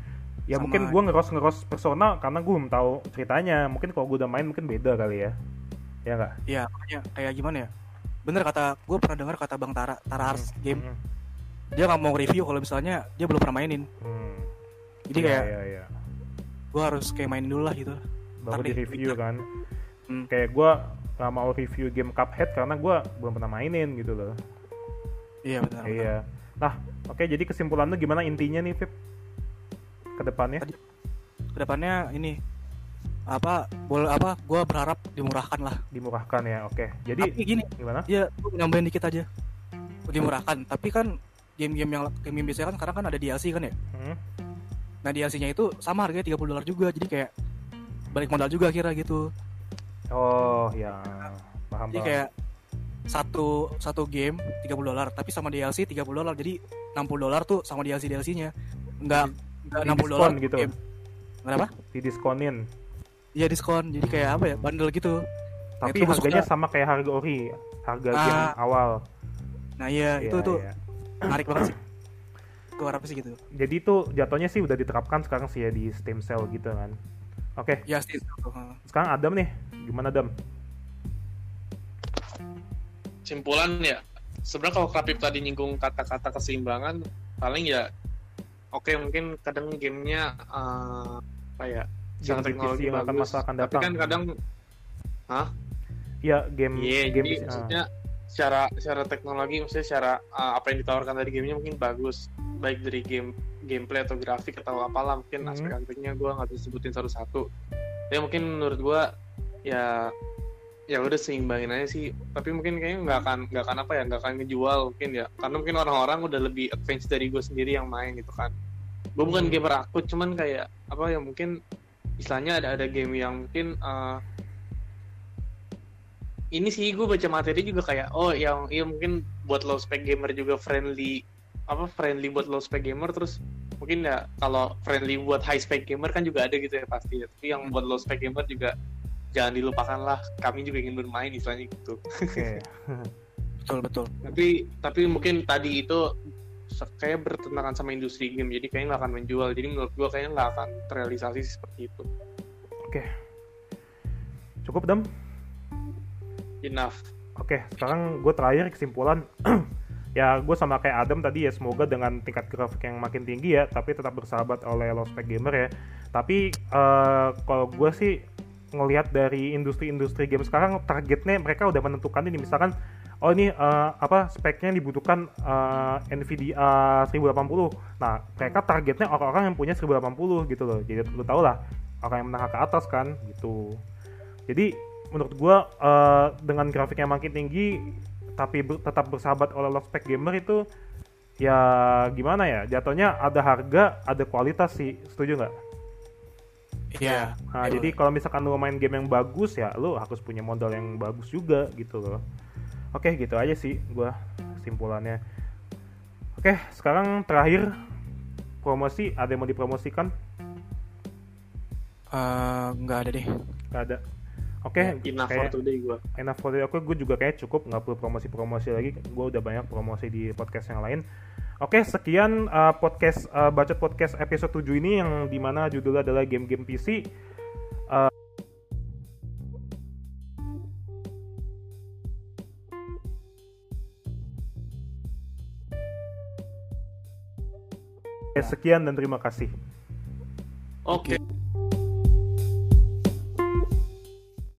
ya Sama- mungkin gue ngeros ngeros persona karena gue belum tahu ceritanya. Mungkin kalau gue udah main mungkin beda kali ya. Ya nggak? Ya makanya kayak gimana ya bener kata gue pernah dengar kata bang Tara Tara Ars game Hmm. dia nggak mau review kalau misalnya dia belum pernah mainin Hmm. jadi Iya, kayak iya, iya. gue harus kayak mainin dulu lah gitu baru di review kan Hmm. kayak gue gak mau review game Cuphead karena gue belum pernah mainin gitu loh iya benar benar. iya nah oke jadi kesimpulannya gimana intinya nih Pip ke depannya Tadi- ke depannya ini apa boleh apa gue berharap dimurahkan lah. Dimurahkan ya oke. Jadi tapi gini gimana? ya gue nambahin dikit aja. Dimurahkan tapi kan game-game yang game-game biasanya kan sekarang kan ada DLC kan ya? Hmm? nah DLC-nya itu sama harganya 30 dolar juga jadi kayak balik modal juga kira gitu. Oh ya paham jadi paham. kayak satu satu game 30 dolar tapi sama DLC 30 dolar jadi 60 dolar tuh sama DLC DLC-nya nggak nggak di 60 dolar gitu. game. kenapa? Didiskonin Iya diskon. Jadi kayak apa ya bundle gitu. Tapi itu harganya sama kayak harga ori harga Ah. game awal. Nah iya itu Iya, tuh iya. menarik banget sih. Gue harap sih gitu. Jadi itu jatuhnya sih udah diterapkan sekarang sih ya di Steam Sale gitu kan. Oke. Ya sih sekarang Adam nih gimana Adam? Simpulan ya, sebenarnya kalau Krapip tadi nyinggung kata-kata keseimbangan, paling ya oke mungkin kadang gamenya eh, apa ya, Game teknologi yang akan masa akan tapi datang. kan kadang ya game Iya, game jadi maksudnya secara secara teknologi maksudnya secara uh, apa yang ditawarkan dari gamenya mungkin bagus. Baik dari game gameplay atau grafik atau apalah mungkin Hmm. aspek-aspeknya gue nggak bisa sebutin satu-satu. Tapi mungkin menurut gue ya ya udah seimbangin aja sih. Tapi mungkin kayaknya nggak akan nggak akan apa ya nggak akan ngejual mungkin ya. Karena mungkin orang-orang udah lebih advance dari gue sendiri yang main gitu kan. Gue bukan Hmm. gamer akut cuman kayak apa ya mungkin istilahnya ada ada game yang mungkin uh, ini sih gue baca materi juga kayak oh yang iya mungkin buat low spec gamer juga friendly apa friendly buat low spec gamer terus mungkin ya kalau friendly buat high spec gamer kan juga ada gitu ya pasti tapi yang buat low spec gamer juga jangan dilupakan lah kami juga ingin bermain istilahnya gitu. Oke. Betul betul. Tapi tapi mungkin tadi itu kayak bertentangan sama industri game jadi kayaknya nggak akan menjual. Jadi menurut gue kayaknya nggak akan terrealisasi seperti itu. Cukup Dam enough. Oke, sekarang gue terakhir kesimpulan. ya, gue sama kayak Adam tadi ya, semoga dengan tingkat grafik yang makin tinggi ya, tapi tetap bersahabat oleh low spec gamer ya. Tapi eh, kalau gue sih ngelihat dari industri-industri game sekarang, targetnya mereka udah menentukan ini, misalkan, oh ini eh, apa speknya dibutuhkan eh, Nvidia 1080. Nah, mereka targetnya orang-orang yang punya 1080 gitu loh. Jadi lu tau lah, orang yang menengah ke atas kan, gitu. Jadi menurut gua eh, dengan grafik yang makin tinggi tapi ber- tetap bersahabat oleh low spec gamer itu ya gimana ya jatuhnya ada harga ada kualitas sih setuju nggak? Iya Nah, Betul. jadi kalau misalkan lu main game yang bagus ya lu harus punya modal yang bagus juga gitu loh. Oke gitu aja sih gua kesimpulannya. Oke sekarang terakhir promosi ada yang mau dipromosikan? Eh, nggak ada deh Gak ada. Oke, enough kayak- for today gue enough for today. Oke, gue juga kayak cukup nggak perlu promosi-promosi lagi. Gue udah banyak promosi di podcast yang lain. Oke, sekian uh, podcast uh, bacot podcast episode 7 ini yang di mana judulnya adalah game-game PC. Uh, Oke, sekian dan terima kasih. oke